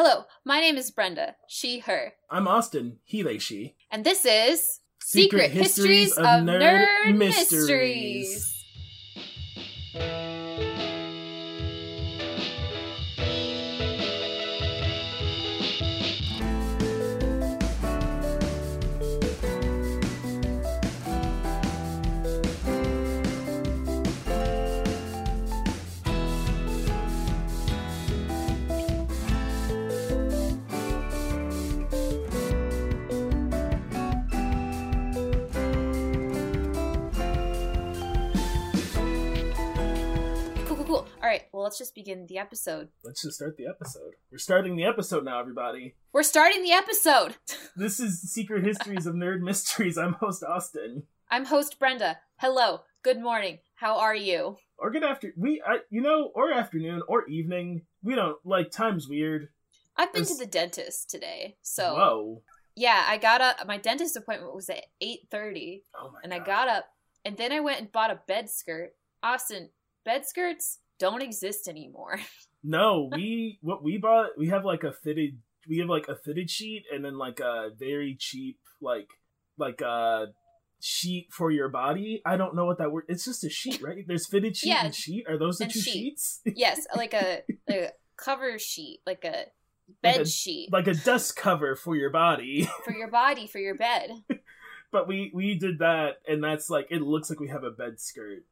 Hello, my name is Brenda, she, her, I'm Austin, he, they, she. and this is Secret, Histories, of, Nerd, Mysteries. Cool, well, let's just begin the episode. Let's just start the episode. We're starting the episode now, everybody. We're starting the episode. This is Secret Histories of Nerd Mysteries. I'm host Austin. I'm host Brenda. Hello, good morning. How are you? Or good after we, I, you know, or afternoon or evening. We don't like time's weird. I've been to the dentist today, so Whoa. yeah, I got up. My dentist appointment was at eight thirty, Oh my and I got up, and then I went and bought a bed skirt. Austin, bed skirts don't exist anymore. No, we what we bought. We have like a fitted. We have like a fitted sheet, and then like a very cheap like like a sheet for your body. I don't know what that word. It's just a sheet, right? There's fitted sheet Yeah, and sheet. Are those the two sheet. sheets? yes, like a, a cover sheet, like a bed a- sheet like a dust cover for your body. for your body for your bed. but we we did that, and that's like it looks like we have a bed skirt.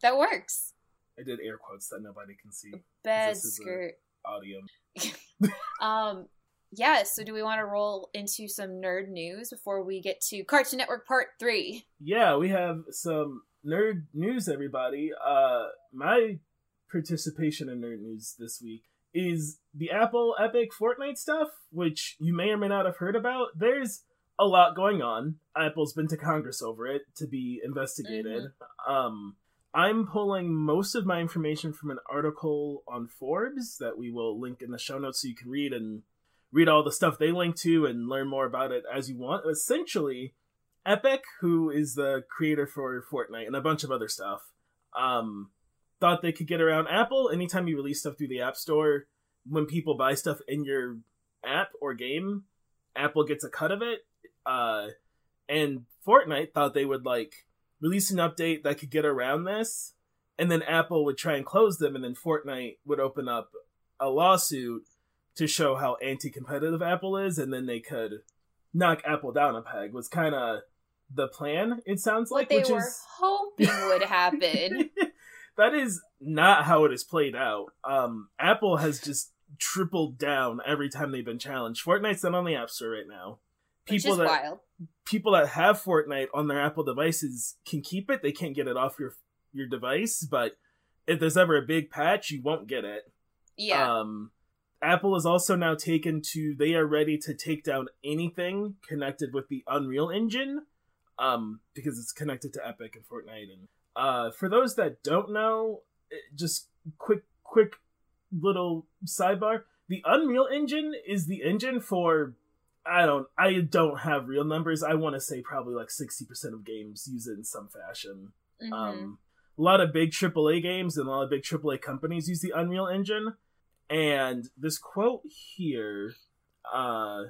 That works. I did air quotes that nobody can see. Bed This is a- skirt. Audio. Um, yeah. So, do we want to roll into some nerd news before we get to Cartoon Network Part Three? Yeah, we have some nerd news, everybody. Uh, my participation in nerd news this week is the Apple Epic Fortnite stuff, which you may or may not have heard about. There's a lot going on. Apple's been to Congress over it to be investigated. Um, I'm pulling most of my information from an article on Forbes that we will link in the show notes so you can read and read all the stuff they link to and learn more about it as you want. Essentially, Epic, who is the creator for Fortnite and a bunch of other stuff, um, thought they could get around Apple anytime you release stuff through the App Store. When people buy stuff in your app or game, Apple gets a cut of it. Uh, and Fortnite thought they would like release an update that could get around this, and then Apple would try and close them, and then Fortnite would open up a lawsuit to show how anti-competitive Apple is, and then they could knock Apple down a peg. Was kind of the plan. It sounds What like, they which were is hoping would happen. that is not how it is played out. Um, Apple has just tripled down every time they've been challenged. Fortnite's not on the App Store right now. People is that wild. People that have Fortnite on their Apple devices can keep it. They can't get it off your your device, but if there's ever a big patch, you won't get it. Yeah. Um, Apple is also now taken to they are ready to take down anything connected with the Unreal Engine, um, because it's connected to Epic and Fortnite. And uh, for those that don't know, just quick quick little sidebar: the Unreal Engine is the engine for I don't I don't have real numbers. I want to say probably like sixty percent of games use it in some fashion. Mhm. Um, a lot of big AAA games and a lot of big AAA companies use the Unreal Engine. And this quote here, uh,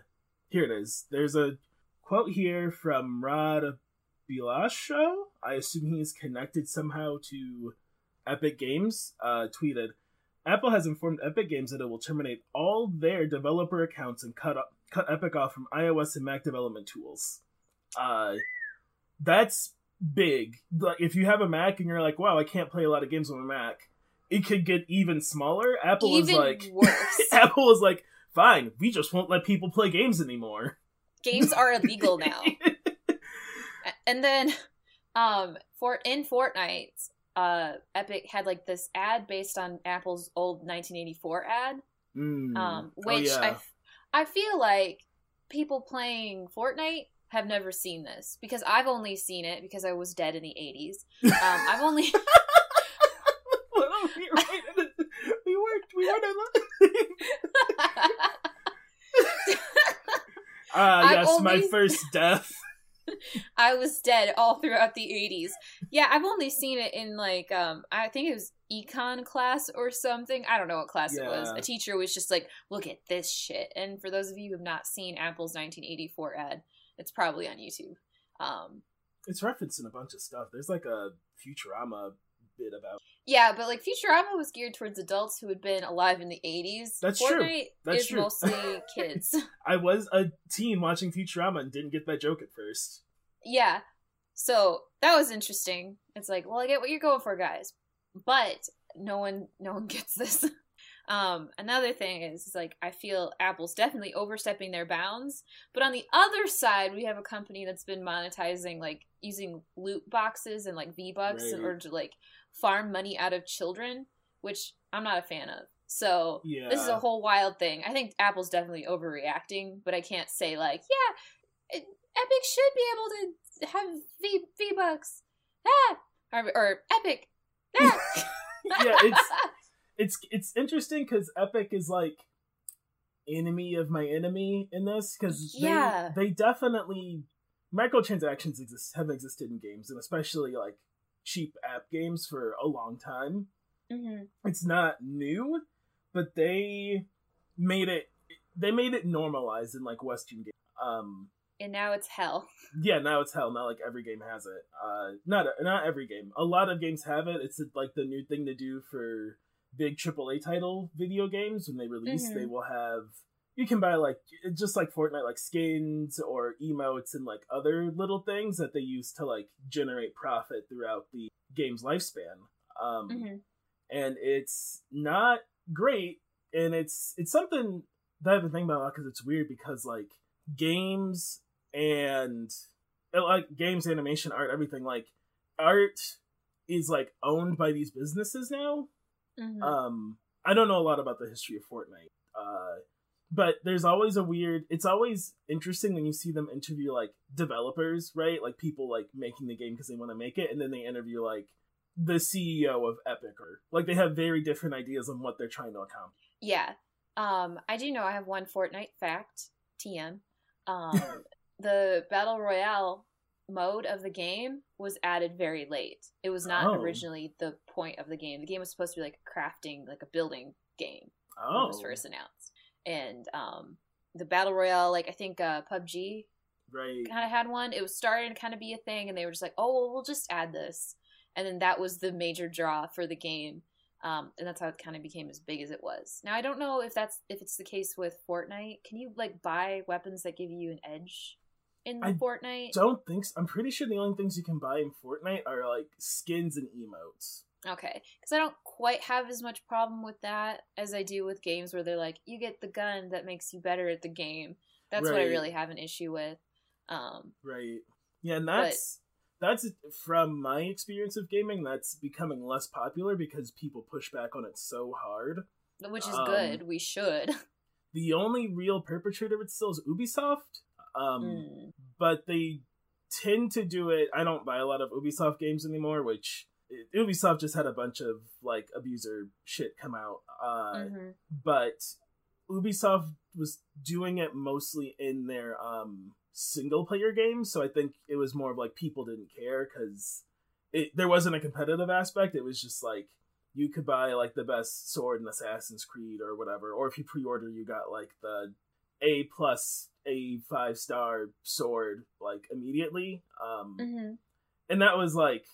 here it is. There's a quote here from Rod Bilasho. I assume he is connected somehow to Epic Games. Uh, tweeted, Apple has informed Epic Games that it will terminate all their developer accounts and cut up, cut Epic off from iOS and Mac development tools. Uh, that's big. Like if you have a Mac and you're like, wow, I can't play a lot of games on a Mac, it could get even smaller. Apple was Even like, worse. Apple was like, fine, we just won't let people play games anymore. Games are illegal now. and then um for in Fortnite, uh Epic had like this ad based on Apple's old 1984 ad. Mm. Um Oh, which yeah. I I feel like people playing Fortnite have never seen this because I've only seen it because I was dead in the 80s. Um I've only we, were- we. We weren't. Ah, yes, my first death. I was dead all throughout the 80s. Yeah, I've only seen it in like um I think it was econ class or something. I don't know what class it was. A teacher was just like, "Look at this shit." And for those of you who have not seen Apple's 1984 ad, it's probably on YouTube. Um, It's referencing a bunch of stuff. There's like a Futurama bit about. yeah, but like Futurama was geared towards adults who had been alive in the 80s. That's true. Fortnite That's is true. mostly kids. I was a teen watching Futurama and didn't get that joke at first. yeah. So that was interesting. It's like, well, I get what you're going for, guys, but no one, no one gets this. Um, another thing is, is like I feel Apple's definitely overstepping their bounds, but on the other side, we have a company that's been monetizing like using loot boxes and like V bucks in order to like farm money out of children, which I'm not a fan of. So Yeah. this is a whole wild thing. I think Apple's definitely overreacting, but I can't say like, yeah, it, Epic should be able to have V V bucks, ah, or, or Epic, ah. Yeah, it's- it's it's interesting because Epic is like enemy of my enemy in this because Yeah. they, they definitely microtransactions exist have existed in games and especially like cheap app games for a long time. Mhm. It's not new, but they made it they made it normalized in like Western games. Um, and now it's hell. yeah, now it's hell. Not like every game has it. Uh, not not every game. A lot of games have it. It's like the new thing to do for big AAA title video games when they release. Mhm. They will have you can buy like just like Fortnite, like skins or emotes and like other little things that they use to like generate profit throughout the game's lifespan. Um, Mhm. and it's not great and it's it's something that i've been thinking about a lot because it's weird because like games and like games animation art everything like art is like owned by these businesses now Mhm. um i don't know a lot about the history of fortnite uh but there's always a weird it's always interesting when you see them interview like developers right like people like making the game because they want to make it and then they interview like the ceo of epic or like they have very different ideas on what they're trying to accomplish Yeah. Um, I do know I have one Fortnite fact, TM. Um, the Battle Royale mode of the game was added very late. It was not Oh. originally the point of the game. The game was supposed to be like a crafting, like a building game when oh it was first announced. And um, the Battle Royale, like I think uh, PUBG right kind of had one. It was starting to kind of be a thing, and they were just like, "Oh, well, we'll just add this," and then that was the major draw for the game, um, and that's how it kind of became as big as it was. Now I don't know if that's if it's the case with Fortnite. Can you like buy weapons that give you an edge in I Fortnite? don't think so. i'm pretty sure the only things you can buy in fortnite are like skins and emotes Okay, because I don't quite have as much problem with that as I do with games where they're like, you get the gun that makes you better at the game. That's what I really have an issue with. Um, Right. Yeah, and that's that's from my experience of gaming. That's becoming less popular because people push back on it so hard. which is Um, good. We should. The only real perpetrator of it still is Ubisoft. Um, Mm. but they tend to do it. I don't buy a lot of Ubisoft games anymore, which Ubisoft just had a bunch of like abuser shit come out. Uh, Mhm. but Ubisoft was doing it mostly in their um single player games, so I think it was more of like people didn't care because there wasn't a competitive aspect. It was just like you could buy like the best sword in Assassin's Creed or whatever, or if you pre-order, you got like the A plus A five star sword like immediately. Um, Mhm. and that was like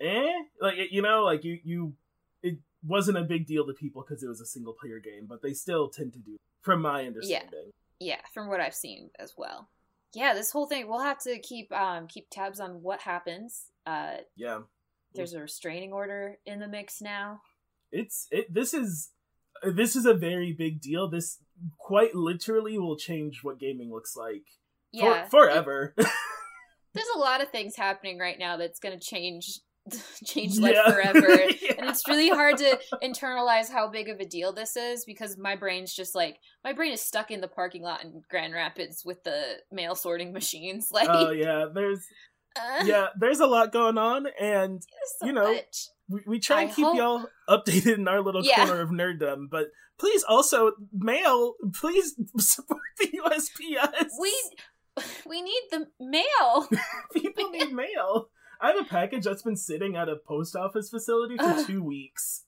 eh like you know like you you it wasn't a big deal to people because it was a single player game but they still tend to do from my understanding Yeah, from what I've seen as well. Yeah, this whole thing we'll have to keep um keep tabs on what happens. Uh yeah, there's a restraining order in the mix now. it's it this is this is a very big deal this quite literally will change what gaming looks like Yeah. for, forever There's a lot of things happening right now that's going to change change life Yeah. forever. Yeah. And it's really hard to internalize how big of a deal this is because my brain's just like my brain is stuck in the parking lot in Grand Rapids with the mail sorting machines. Like, oh yeah there's uh, yeah there's a lot going on and so you know, much. we, we try and I keep hope- y'all updated in our little Yeah. corner of nerddom, but please also mail. Please support the USPS. We we need the mail. people need mail. I have a package that's been sitting at a post office facility for Ugh. two weeks.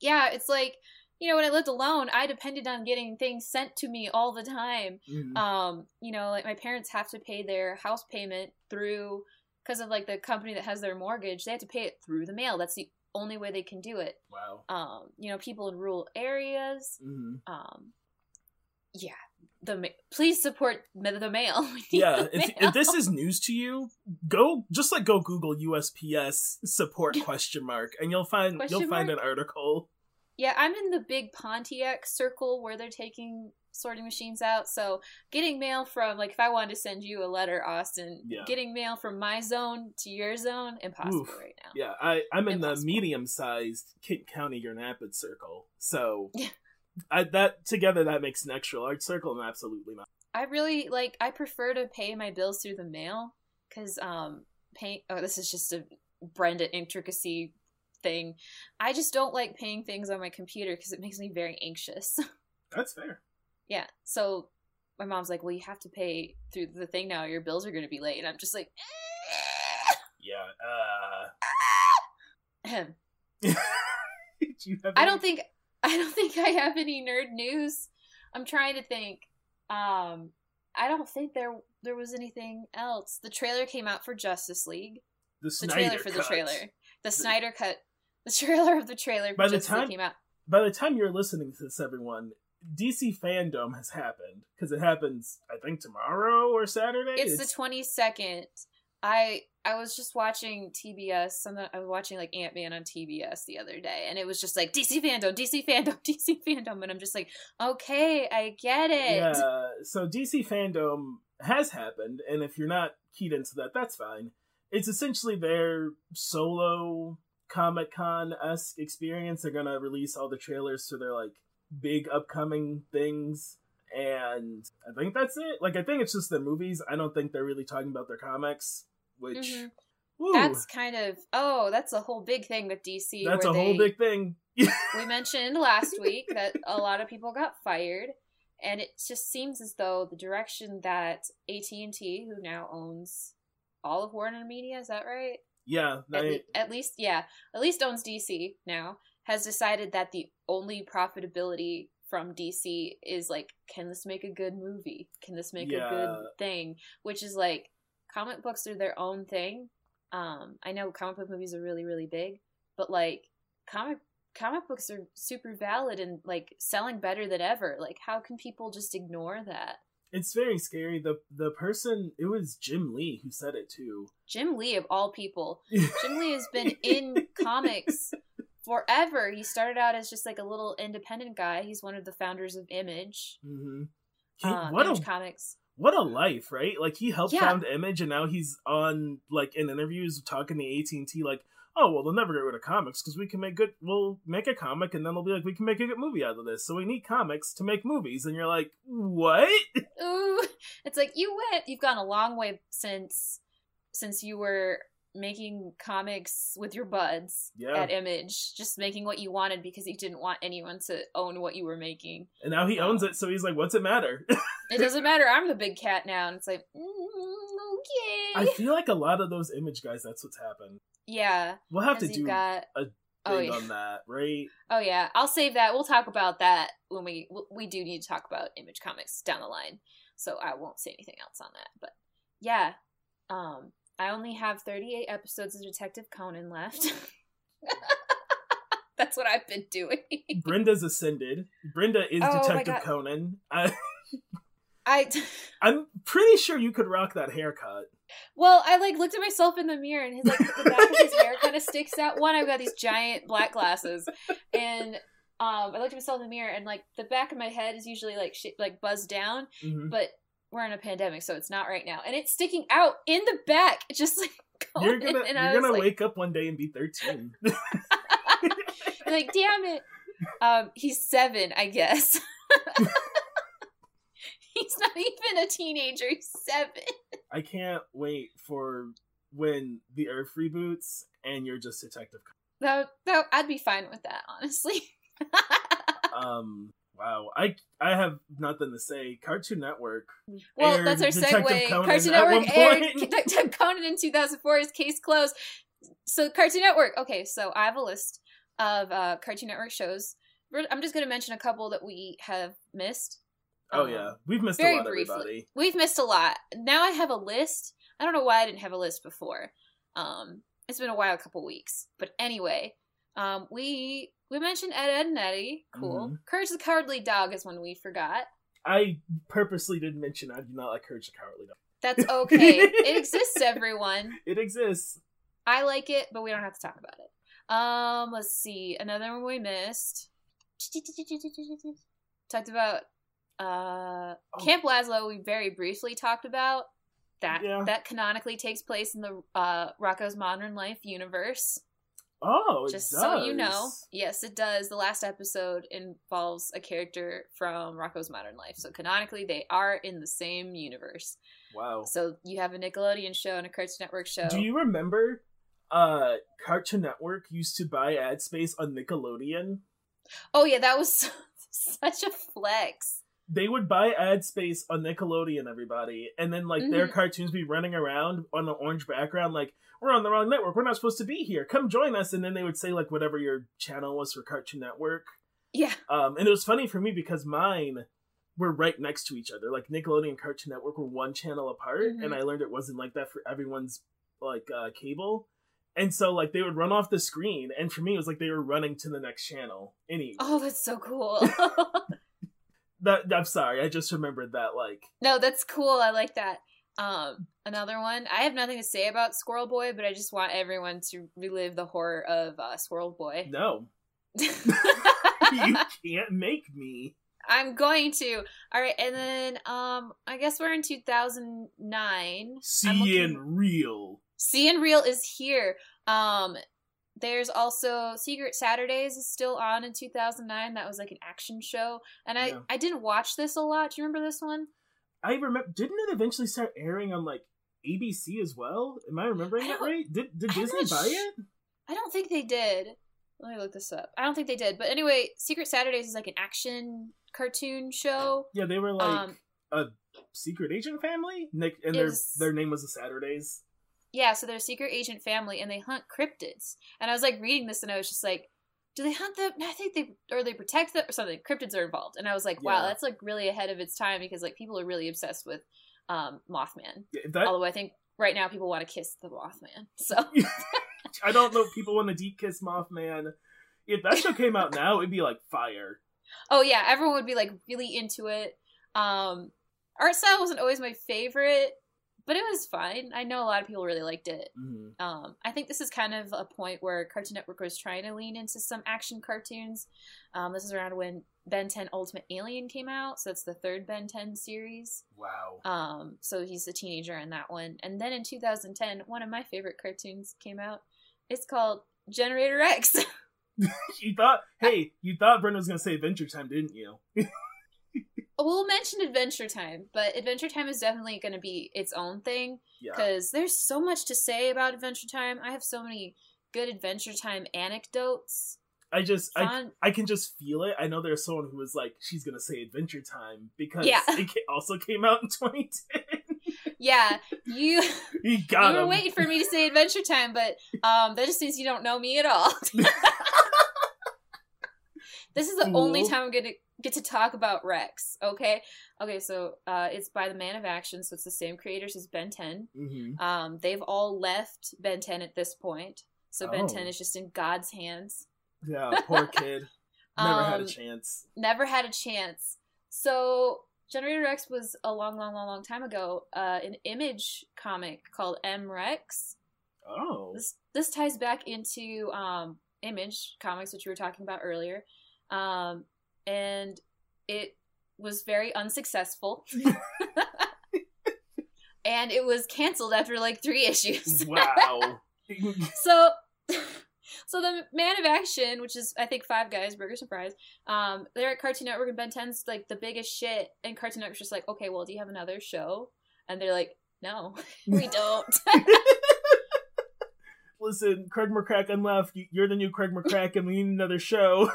yeah, it's like you know when I lived alone, I depended on getting things sent to me all the time. Mhm. Um, you know, like my parents have to pay their house payment through because of like the company that has their mortgage. They have to pay it through the mail. That's the only way they can do it. wow. Um, you know, people in rural areas. hmm Um, yeah, the ma- please support the mail. Yeah, the if, mail. if this is news to you, go just like go Google USPS support question mark, and you'll find Question you'll find an article. Yeah, I'm in the big Pontiac circle where they're taking sorting machines out. So getting mail from like if I wanted to send you a letter, Austin, Yeah. getting mail from my zone to your zone, impossible Oof. right now. Yeah, I I'm in the medium sized Kent County Grand Rapids circle, so. I, that together that makes an extra large circle, and absolutely not. I really like I prefer to pay my bills through the mail because um pay oh this is just a Brenda intricacy thing. I just don't like paying things on my computer because it makes me very anxious. That's fair. Yeah. So my mom's like, "Well, you have to pay through the thing now. Your bills are going to be late." And I'm just like, Yeah. Uh, do you have I don't think I don't think I have any nerd news. I'm trying to think. Um, I don't think there there was anything else. The trailer came out for Justice League. the, The trailer for the trailer. The Snyder cut. The trailer of the trailer By the League time- came out. By the time you're listening to this, everyone, DC fandom has happened because it happens, I think, tomorrow or Saturday. It's the twenty second. I I was just watching TBS. Some I was watching like Ant Man on TBS the other day, and it was just like DC fandom, DC fandom, DC fandom, and I'm just like, okay, I get it. Yeah, so DC fandom has happened, and if you're not keyed into that, that's fine. It's essentially their solo Comic Con esque experience. They're gonna release all the trailers to their like big upcoming things, and I think that's it. Like, I think it's just their movies. I don't think they're really talking about their comics, which Mhm. That's kind of oh, that's a whole big thing with DC. that's a where whole they- big thing. we mentioned last week that a lot of people got fired and it just seems as though the direction that AT&T who now owns all of Warner Media is that right yeah, at, le- at least yeah at least owns DC now has decided that the only profitability from DC is like can this make a good movie? Can this make a good thing? Which is like comic books are their own thing. Um I know comic book movies are really really big but like comic comic books are super valid and like selling better than ever. Like how can people just ignore that? It's very scary. The the person it was Jim Lee who said it too. Jim Lee of all people. Jim Lee has been in comics forever. He started out as just like a little independent guy. He's one of the founders of Image. hmm Uh, what Image a Comics. what a life, right? Like he helped Yeah. found Image, and now he's on like in interviews talking to AT and T, like, oh well, they'll never get rid of comics because we can make good. We'll make a comic, and then they'll be like, we can make a good movie out of this. So we need comics to make movies, and you're like, what? Ooh, it's like you went. You've gone a long way since since you were making comics with your buds Yeah. at Image, just making what you wanted because he didn't want anyone to own what you were making. And now he owns it, so he's like, what's it matter? It doesn't matter. I'm the big cat now, and it's like, mm, okay, I feel like a lot of those Image guys, that's what's happened. yeah. We'll have to do got a oh thing yeah. on that, right? Oh yeah, I'll save that. We'll talk about that when we we do need to talk about Image Comics down the line. So I won't say anything else on that. But yeah, um, I only have 38 episodes of Detective Conan left. That's what I've been doing. Brenda's ascended. Brenda is Oh Detective Conan. I, I I'm pretty sure you could rock that haircut. well, I like looked at myself in the mirror and his like the back of his hair kind of sticks out. One, I've got these giant black glasses, and um, I looked at myself in the mirror and like the back of my head is usually like sh- like buzzed down, Mhm. but we're in a pandemic, so it's not right now, and it's sticking out in the back, just like. You're gonna you're gonna like, wake up one day and be 13. like, damn it. Um, he's seven, I guess. he's not even a teenager. He's seven. I can't wait for when the Earth reboots and you're just Detective. That, that I'd be fine with that, honestly. Um, wow. I I have nothing to say. Cartoon Network. Well, that's our Detective segue. Conan Cartoon Network aired. Detective Conan in 2004. His case closed. So Cartoon Network. Okay, so I have a list of uh, Cartoon Network shows. I'm just going to mention a couple that we have missed. Oh Um, yeah, we've missed a very lot, briefly. everybody. We've missed a lot. Now I have a list. I don't know why I didn't have a list before. Um, it's been a while, a couple weeks. But anyway, um, we we mentioned Ed, Edd, and Eddy. Cool. Mhm. Courage the Cowardly Dog is one we forgot. I purposely didn't mention I do not like Courage the Cowardly Dog. That's okay. it exists, everyone. It exists. I like it, but we don't have to talk about it. Um, let's see. Another one we missed. Talked about uh Oh. Camp Lazlo we very briefly talked about. That Yeah. that canonically takes place in the uh Rocko's Modern Life universe. Oh, it Just does. so you know. Yes, it does. The last episode involves a character from Rocko's Modern Life. So canonically they are in the same universe. Wow. So you have a Nickelodeon show and a Cartoon Network show. Do you remember uh Cartoon Network used to buy ad space on Nickelodeon? Oh yeah, that was such a flex. They would buy ad space on Nickelodeon, everybody, and then like their Mhm. cartoons be running around on the orange background, like we're on the wrong network. We're not supposed to be here. Come join us. And then they would say like whatever your channel was for Cartoon Network. Yeah. Um, and it was funny for me because mine were right next to each other. Like Nickelodeon and Cartoon Network were one channel apart, Mhm. and I learned it wasn't like that for everyone's like uh, cable. And so like they would run off the screen, and for me it was like they were running to the next channel. Any Oh, that's so cool. that I'm sorry, I just remembered that like no, that's cool. I like that. Um, another one. I have nothing to say about Squirrel Boy, but I just want everyone to relive the horror of uh, Squirrel Boy. no, you can't make me. I'm going to. All right, and then um, I guess we're in 2009. I'm Seeing looking- real. CN Real is here. Um, there's also Secret Saturdays is still on in 2009. That was like an action show, and I Yeah. I didn't watch this a lot. Do you remember this one? I remember. Didn't it eventually start airing on like ABC as well? Am I remembering I that right? Did Did I'm Disney buy sh- it? I don't think they did. Let me look this up. I don't think they did. But anyway, Secret Saturdays is like an action cartoon show. Yeah, they were like um, a secret agent family. Nick and their was- their name was the Saturdays. Yeah, so they're a secret agent family and they hunt cryptids. And I was like reading this and I was just like, do they hunt them? I think they or they protect them or something. Cryptids are involved. And I was like, wow, Yeah. that's like really ahead of its time because like people are really obsessed with um Mothman. That Although I think right now people want to kiss the Mothman. So I don't know. if People want to deep kiss Mothman. If that show came out now, it'd be like fire. Oh yeah, everyone would be like really into it. Um art style wasn't always my favorite, but it was fine. I know a lot of people really liked it. Mhm. Um I think this is kind of a point where Cartoon Network was trying to lean into some action cartoons. Um this is around when Ben 10 Ultimate Alien came out, so that's the third Ben 10 series. Wow. Um so he's a teenager in that one. And then in 2010, one of my favorite cartoons came out. It's called Generator Rex. you thought, hey, you thought Brenda was gonna say Adventure Time, didn't you? We'll mention Adventure Time, but Adventure Time is definitely going to be its own thing Yeah. because there's so much to say about Adventure Time. I have so many good Adventure Time anecdotes. I just, I, Fun. I can just feel it. I know there's someone who was like, she's gonna say Adventure Time because Yeah. it also came out in 2010. yeah, you he got you were him. waiting for me to say Adventure Time, but um, that just means you don't know me at all. this is the only time I'm gonna get to talk about Rex. Okay, okay. So uh, it's by the Man of Action, so it's the same creators as Ben 10. hmm Um, they've all left Ben 10 at this point. So Ben Oh. 10 is just in God's hands. Yeah, poor kid. Never had a Um, chance. Never had a chance. So Generator Rex was a long, long, long, long time ago. Uh, an image comic called M Rex. Oh. This this ties back into um, Image comics, which you were talking about earlier, um, and it was very unsuccessful. and it was canceled after like three issues. Wow. so so the man of action which is i think five guys burger surprise um they're at cartoon network and ben 10's like the biggest shit and cartoon network's just like okay well do you have another show and they're like no we don't Listen, Craig McCracken left. You- You're the new Craig McCracken. We need another show.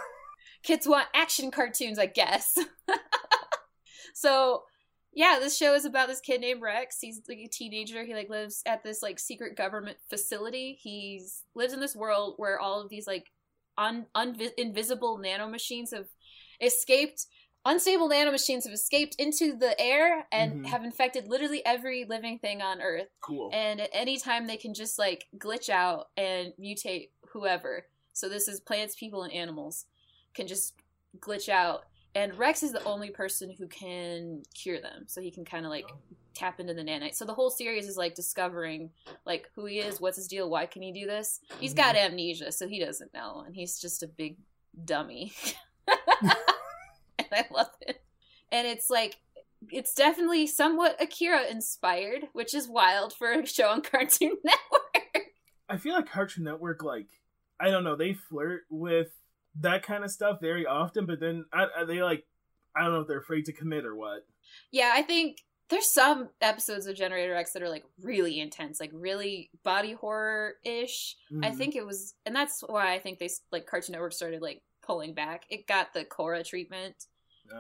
Kids want action cartoons i guess. So yeah this show is about this kid named rex. He's like a teenager. He like lives at this like secret government facility. He's lives in this world where all of these like un, un invisible nanomachines have escaped unstable nanomachines have escaped into the air and Mhm. have infected literally every living thing on earth. Cool. and at any time they can just like glitch out and mutate whoever. So this is plants people and animals can just glitch out. And rex is the only person who can cure them. So he can kind of like tap into the nanite so the whole series is like discovering like who he is what's his deal why can he do this? He's got mm-hmm. amnesia so he doesn't know and he's just a big dummy. And i love it. And it's like it's definitely somewhat akira inspired which is wild for a show on cartoon network. I feel like Cartoon Network, like I don't know, they flirt with that kind of stuff very often, but then I, I- they like I don't know if they're afraid to commit or what. yeah i think there's some episodes of generator rex that are like really intense like really body horror ish I Mhm. think it was, and that's why I think they like Cartoon Network started like pulling back. It got the Korra treatment,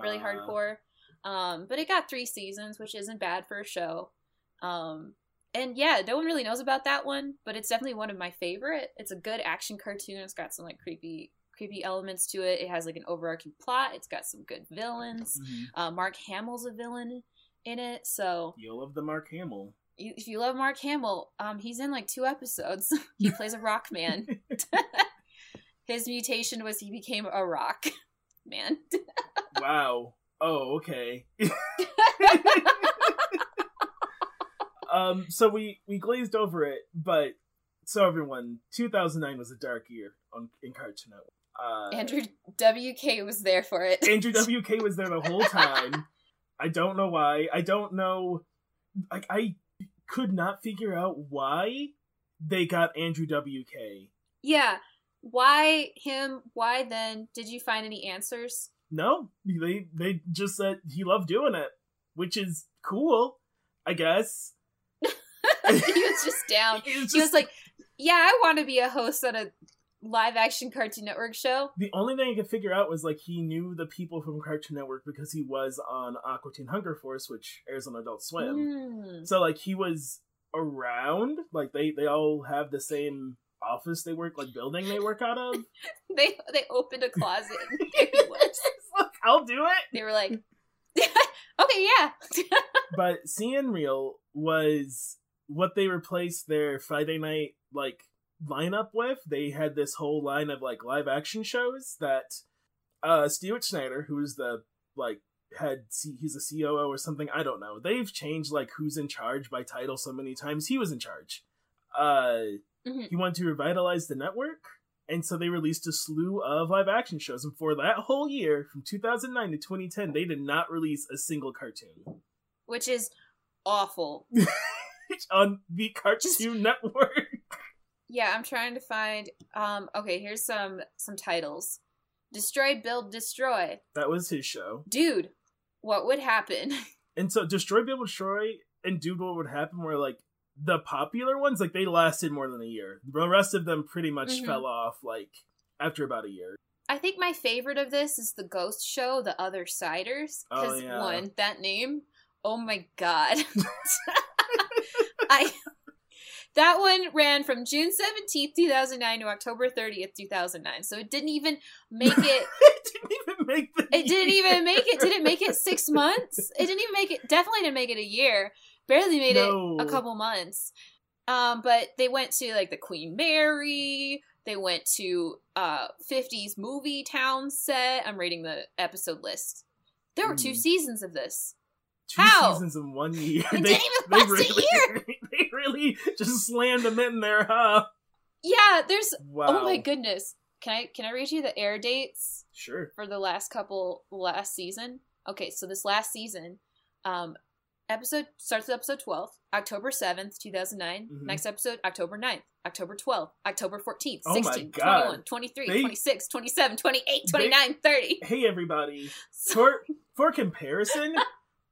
really Uh, hardcore, um, but it got three seasons, which isn't bad for a show. Um, and yeah, no one really knows about that one, but it's definitely one of my favorite. It's a good action cartoon. It's got some like creepy, creepy elements to it. It has like an overarching plot. It's got some good villains. mhm. Uh, Mark Hamill's a villain in it, so You'll love the Mark Hamill. you- if you love Mark Hamill, um, he's in like two episodes. he plays a rock man. His mutation was he became a rock man. wow. Oh, okay. um, so we we glazed over it, but so everyone, 2009 was a dark year on in Cartoon Network. Uh, Andrew WK was there for it. Andrew WK was there the whole time. I don't know why. I don't know. Like I could not figure out why they got Andrew WK. yeah. Why him? Why then? Did you find any answers? No, they they just said he loved doing it, which is cool, I guess. he was just down. He was He was like, "Yeah, I want to be a host on a live action Cartoon Network show." The only thing I could figure out was like he knew the people from Cartoon Network because he was on Aqua Teen Hunger Force, which airs on Adult Swim. Mm. So like he was around. Like they they all have the same office they work like building they work out of. They they opened a closet. and there he was. It's I'll do it. They were like, "Okay, yeah." But CN Real was what they replaced their Friday night like lineup with. They had this whole line of like live action shows that uh Stuart Snyder, who's the like had C- he's a COO or something, I don't know. They've changed like who's in charge by title so many times. He was in charge. Uh Mhm. he wanted to revitalize the network. And so they released a slew of live action shows. And for that whole year, from 2009 to 2010, they did not release a single cartoon Which is awful. on the Cartoon Network. Yeah, I'm trying to find. Um, okay, here's some some titles: Destroy, Build, Destroy. That was his show. Dude, what would happen? And so Destroy Build Destroy and Dude What Would Happen were like the popular ones. Like they lasted more than a year. The rest of them pretty much Mhm. fell off like after about a year. I think my favorite of this is the Ghost Show, The Other Siders. Oh, Because yeah. one, that name, oh my god, I. That one ran from June 17th, 2009 to October 30th, 2009. So it didn't even make it it didn't even make the It didn't even make it. Didn't make it six months. It didn't even make it. Definitely didn't make it a year. Barely made No. it a couple months. Um, but they went to like the Queen Mary. They went to uh 50s movie town set. I'm reading the episode list. There were two Mm. seasons of this. two How? seasons in one year. It they, didn't even last a really, year. They really just slammed them in there, huh? Yeah, there's. Wow. Oh my goodness. Can I can I read you the air dates? Sure. for the last couple last season. Okay, so this last season, um, episode starts with episode 12, October 7th, 2009. Mhm. Next episode, October 9th, October 12th, October 14th, Oh my 16, God. 21, 23, They- 26, 27, 28, They- 29, 30. Hey everybody. So- for for comparison,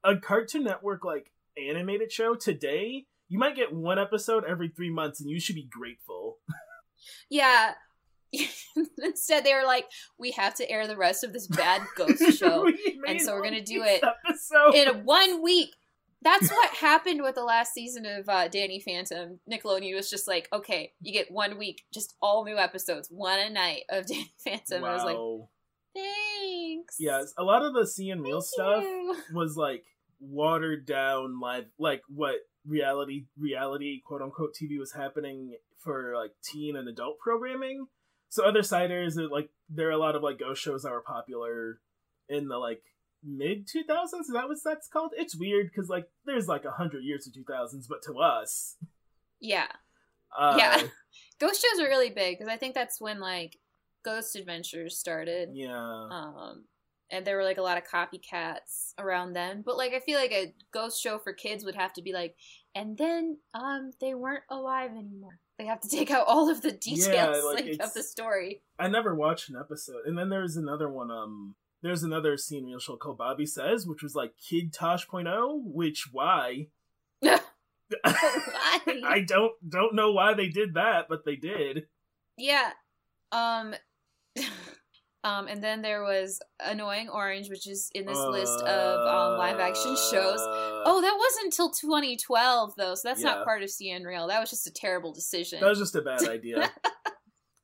a Cartoon Network like animated show today, you might get one episode every three months, and you should be grateful. yeah. Instead, they were like, we have to air the rest of this bad ghost show and so we're gonna do it Episode. in one week. That's what happened with the last season of uh, Danny Phantom. Nickelodeon was just like, okay, you get one week, just all new episodes, one a night of Danny Phantom. wow. I was like, thanks. yes, a lot of the CN Real Thank stuff you. was like watered down live like what reality reality quote unquote TV was happening for like teen and adult programming. So other siders it, like there are a lot of like ghost shows that were popular in the like mid 2000s is that what that's called it's weird because like there's like a hundred years of 2000s but to us Yeah. uh, Yeah. Ghost shows are really big because I think that's when like Ghost Adventures started. yeah Um, and there were like a lot of copycats around then. But like I feel like a ghost show for kids would have to be like, and then um they weren't alive anymore. They have to take out all of the details like, like, of the story. I never watched an episode. And then there's another one, um there's another CN Real show called Bobby Says, which was like Kid Tosh.0, which why? Why? I don't don't know why they did that, but they did. Yeah. Um Um and then there was Annoying Orange, which is in this list of um, live action shows. Uh, Oh, that wasn't until 2012 though, so that's Yeah. not part of CN Real. That was just a terrible decision. that was just a bad idea.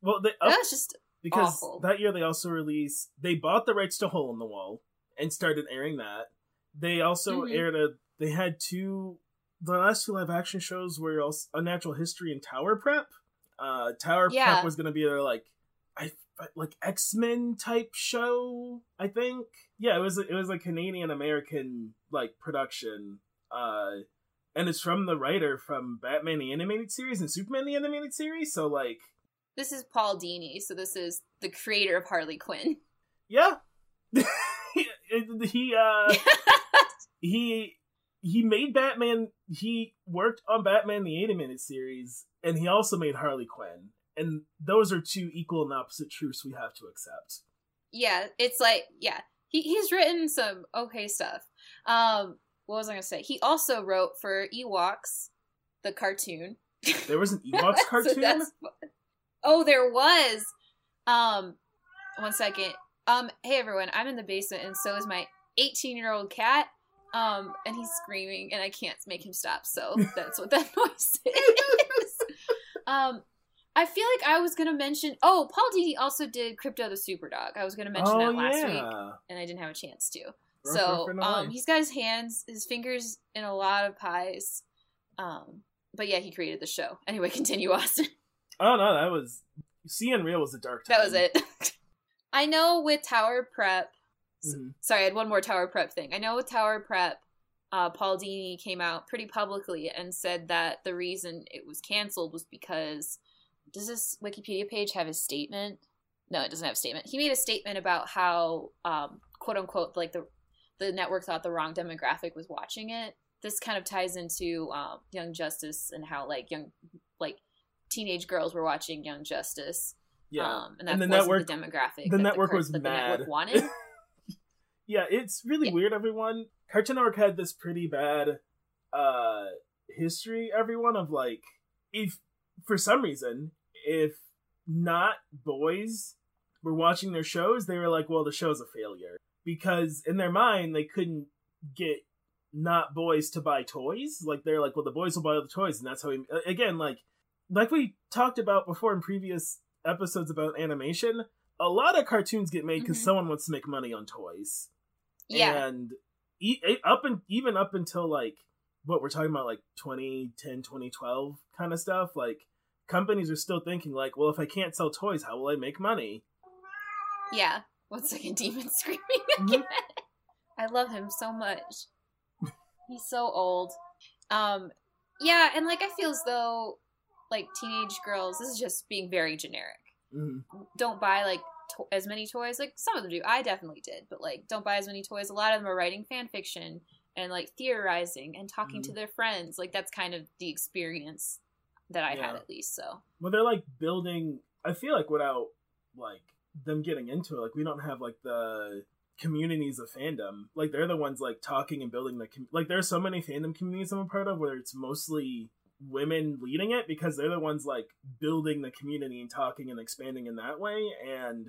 well, they, that was just because awful. that year they also released they bought the rights to Hole in the Wall and started airing that. They also Mhm. aired a they had two the last two live action shows were also Unnatural History and Tower Prep. Uh Tower Yeah. Prep was gonna be their like like X Men type show, I think. Yeah, it was it was a Canadian American like production. Uh and it's from the writer from Batman the Animated Series and Superman the Animated Series, so like This is Paul Dini, so this is the creator of Harley Quinn. Yeah. he uh he he made Batman he worked on Batman the animated series and he also made Harley Quinn. And those are two equal and opposite truths we have to accept. yeah, it's like yeah, he he's written some okay stuff. Um, what was I gonna say? He also wrote for Ewoks, the cartoon. There was an Ewoks So cartoon? that's. Oh, there was. Um, one second. Um, hey everyone, I'm in the basement, and so is my 18 year old cat. Um, and he's screaming, and I can't make him stop. So that's what that noise is. um, I feel like I was gonna mention. Oh, Paul Dini also did Krypto the Superdog. I was gonna mention oh that last yeah. week, and I didn't have a chance to. Rough, so rough, um, he's got his hands, his fingers in a lot of pies. Um, but yeah, he created the show. Anyway, continue, Austin. Oh no, that was CN Real was a dark time. That was it. I know with Tower Prep. Mhm. Sorry, I had one more Tower Prep thing. I know with Tower Prep, uh, Paul Dini came out pretty publicly and said that the reason it was canceled was because. Does this Wikipedia page have his statement? No, it doesn't have a statement. He made a statement about how, um, quote unquote, like the the network thought the wrong demographic was watching it. This kind of ties into um, Young Justice and how like young like teenage girls were watching Young Justice. Yeah. Um, and that And the network- the demographic. the network cur- was that the mad. network wanted. yeah, it's really Yeah. weird, everyone. Cartoon Network had this pretty bad uh history, everyone, of like if for some reason, if not boys were watching their shows, they were like, well, the show's a failure. Because in their mind they couldn't get not boys to buy toys. Like they're like, well, the boys will buy the toys, and that's how we again, like like we talked about before in previous episodes about animation, a lot of cartoons get made because Mhm. someone wants to make money on toys. yeah. And e- up and even up until like what we're talking about like 2010 2012 kind of stuff like companies are still thinking like well if i can't sell toys how will i make money Yeah. One second, demon screaming Mhm. I love him so much. He's so old. Um, yeah, and like I feel as though like teenage girls, this is just being very generic. Mhm. Don't buy like to- as many toys. Like some of them do. I definitely did, but like don't buy as many toys. A lot of them are writing fan fiction and like theorizing and talking to Mhm. their friends. Like that's kind of the experience that I had at least. So well they're like building i feel like without like them getting into it like we don't have like the communities of fandom like they're the ones like talking and building the com- like there's so many fandom communities i'm a part of where it's mostly women leading it because they're the ones like building the community and talking and expanding in that way and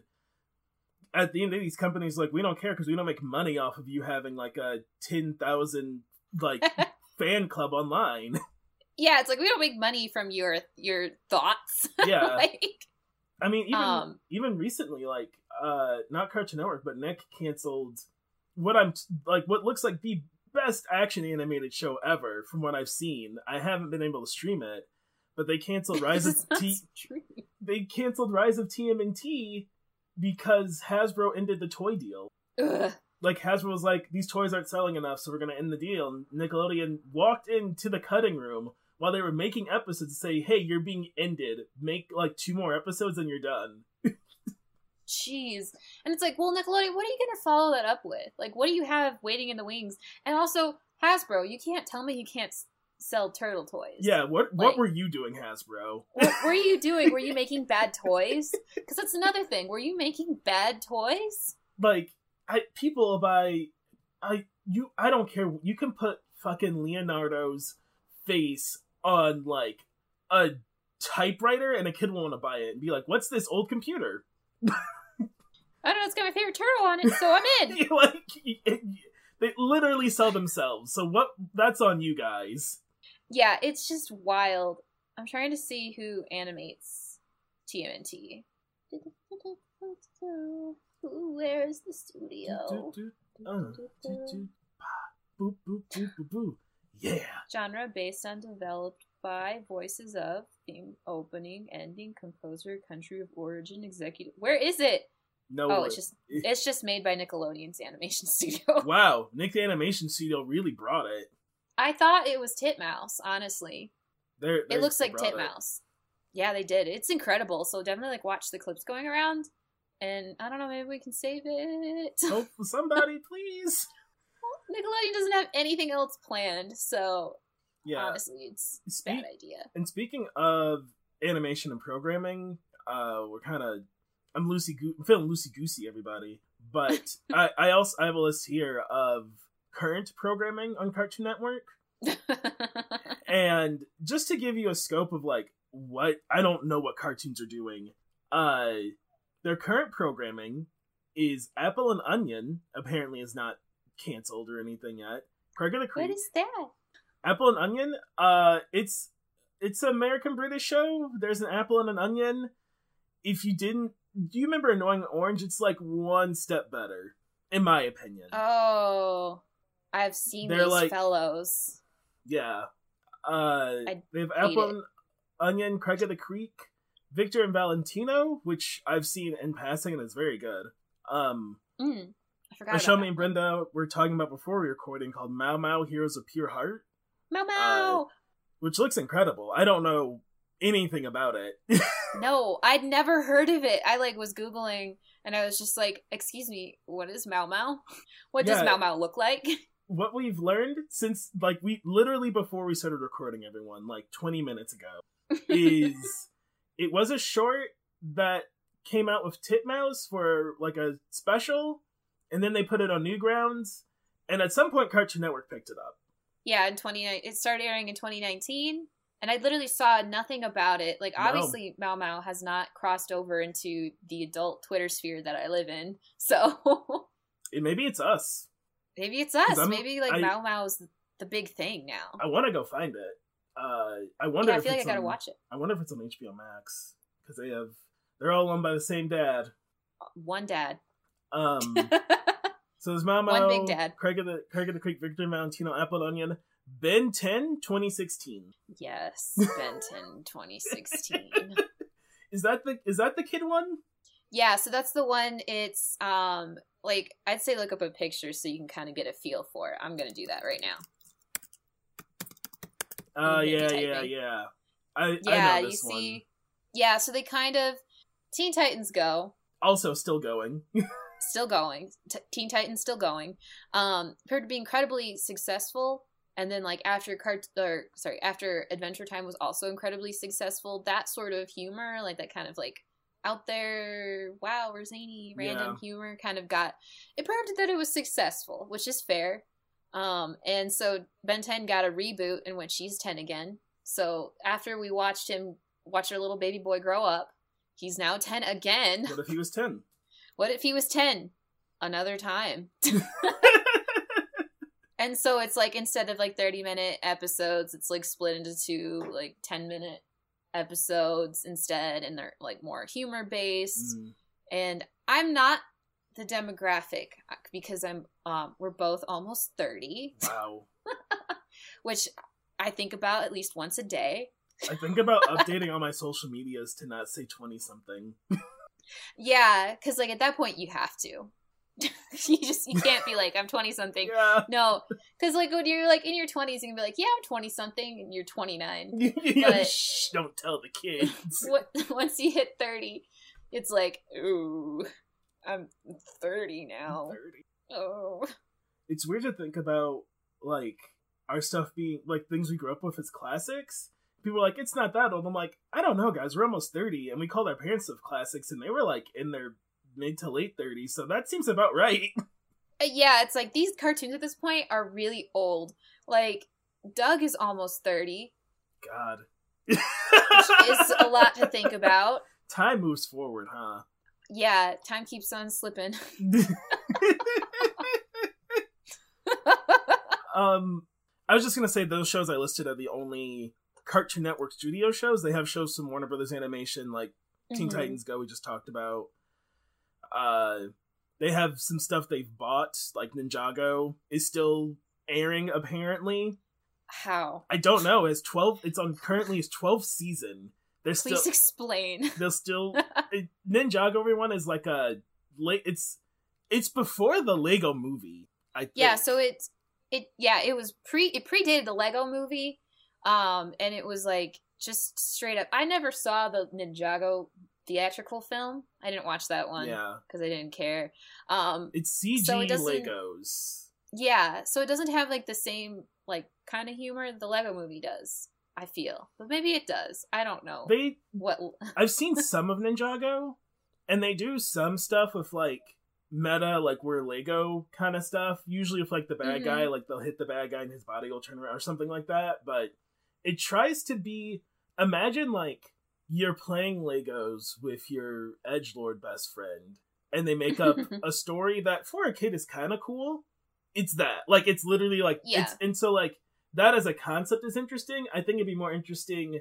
at the end of these companies like we don't care because we don't make money off of you having like a 10,000 like fan club online. Yeah, it's like we don't make money from your your thoughts. Yeah. like, I mean, even Um, even recently, like uh, not Cartoon Network, but Nick canceled what I'm like what looks like the best action animated show ever from what I've seen. I haven't been able to stream it, but they canceled Rise of T. true. They canceled Rise of TMNT because Hasbro ended the toy deal. Ugh. Like Hasbro was like, these toys aren't selling enough, so we're gonna end the deal. And Nickelodeon walked into the cutting room while they were making episodes to say, "Hey, you're being ended. Make like two more episodes and you're done." Jeez. And it's like, well, Nickelodeon, what are you going to follow that up with? Like, what do you have waiting in the wings? And also, Hasbro, you can't tell me you can't s- sell turtle toys. Yeah, what what were you doing, Hasbro? What were you doing? Were you making bad toys? Because that's another thing. Were you making bad toys? Like, I people buy, I you I don't care. You can put fucking Leonardo's face on like a typewriter, and a kid will want to buy it and be like, "What's this old computer?" I don't know. It's got my favorite turtle on it, so I'm in. like it- they literally sell themselves. So what? That's on you guys. yeah, it's just wild. I'm trying to see who animates TMNT. Where's the studio? Do, Yeah. Genre based on developed by voices of theme opening, ending, composer, country of origin, executive. Where is it? No. Oh, it's just it's just made by Nickelodeon's animation studio. wow. Nick the Animation Studio really brought it. I thought it was Titmouse, honestly. They're, It they're- looks like brought it. Titmouse. Yeah, they did. It's incredible. So definitely like watch the clips going around. And I don't know, maybe we can save it. Help somebody, please. Nickelodeon doesn't have anything else planned, so Yeah. honestly, it's a Speak- bad idea. And speaking of animation and programming, uh, we're kind of I'm loosey I'm feeling loosey goosey, everybody. But I, I also I have a list here of current programming on Cartoon Network, and just to give you a scope of like what I don't know what cartoons are doing. Uh, their current programming is Apple and Onion. Apparently, is not canceled or anything yet. Craig of the Creek. what is that? Apple and Onion. Uh, it's it's an American British show. There's an apple and an onion. If you didn't, do you remember Annoying Orange? It's like one step better, in my opinion. Oh, I've seen They're these like- fellows. yeah. Uh, I they have Apple and Onion, Craig of the Creek, Victor and Valentino, which I've seen in passing and is very good. Um, Mm, I forgot. show me and Brenda were talking about before we were recording called Mao Mao Heroes of Pure Heart, Mao uh, Mao. which looks incredible. I don't know anything about it. No, I'd never heard of it. I like was googling, and I was just like, "Excuse me, what is Mao Mao? What does Yeah. Mao Mao look like?" what we've learned since like we literally before we started recording everyone like 20 minutes ago is it was a short that came out with titmouse for like a special and then they put it on newgrounds and at some point cartoon network picked it up yeah, in twenty nine, it started airing in twenty nineteen, and I literally saw nothing about it. Like, No. obviously, Mao Mao has not crossed over into the adult Twitter sphere that I live in, so it, maybe it's us maybe it's us. Maybe like I- Mao Mao's the big thing now. i want to go find it uh i wonder Yeah, I if feel like I gotta on, watch it. i wonder if it's on hbo max because they have they're all owned by the same dad One dad. Um So there's Mao One Mao, big dad. Craig of the Craig of the Creek, Victor Valentino, Apple Onion, Ben 10, 2016. yes, Ben 10, twenty sixteen. Is that the is that the kid one? Yeah, so that's the one. It's um like I'd say look up a picture so you can kind of get a feel for it. I'm gonna do that right now. Uh yeah, yeah, yeah. I Yeah, I know you this see. Yeah, so they kind of Teen Titans Go Also still going. Still going. T- Teen Titans still going. Um, appeared to be incredibly successful. And then like after cart or sorry after Adventure Time was also incredibly successful. That sort of humor, like that kind of like out there, wow, we're zany, random humor, kind of got it proved that it was successful, which is fair. Um, and so Ben 10 got a reboot in which he's 10 again. So after we watched him watch our little baby boy grow up, he's now 10 again. what if he was 10? What if he was 10? Another time. and so it's like instead of like 30 minute episodes, it's like split into two like 10 minute episodes instead and they're like more humor based. Mm. And I'm not the demographic uh, because I'm um we're both almost 30, Wow. which I think about at least once a day. I think about updating all my social medias to not say 20 something. Yeah, cuz like at that point you have to. you just you can't be like I'm 20 something. Yeah. No, because like when you're like in your 20s, you can be like, yeah, I'm 20 something, and you're 29. But- Shh, don't tell the kids. what once you hit 30 it's like ooh i'm 30 now 30. oh It's weird to think about, like, our stuff being, like, things we grew up with as classics. People are like, it's not that old. I'm like, I don't know, guys. We're almost 30, and we called our parents stuff classics, and they were, like, in their mid to late 30s, so that seems about right. Uh, yeah it's like these cartoons at this point are really old like doug is almost 30 God. which is a lot to think about Time moves forward, huh? yeah time keeps on slipping um, I was just gonna say those shows I listed are the only Cartoon Network studio shows. They have shows from Warner Brothers Animation, like Teen Mhm. Titans Go, we just talked about. Uh, they have some stuff they've bought, like Ninjago is still airing apparently. how I don't know. It's twelve. It's on currently its twelfth season. They're please still. explain They'll still. it, Ninjago, everyone is like a late. It's it's before the Lego Movie. I think. yeah so it's it yeah it was pre it predated the lego movie um and it was like just straight up i never saw the ninjago theatrical film i didn't watch that one yeah. because i didn't care um It's CG So it doesn't- Legos. yeah so it doesn't have like the same like kind of humor the lego movie does i feel but maybe it does i don't know They what I've seen some of Ninjago, and they do some stuff with like meta, like we're Lego kind of stuff. Usually with like the bad Mhm. guy, like they'll hit the bad guy and his body will turn around or something like that. But it tries to be imagine like you're playing Legos with your edge lord best friend, and they make up a story that for a kid is kind of cool. It's that like it's literally like Yeah. it's and so like that as a concept is interesting. I think it'd be more interesting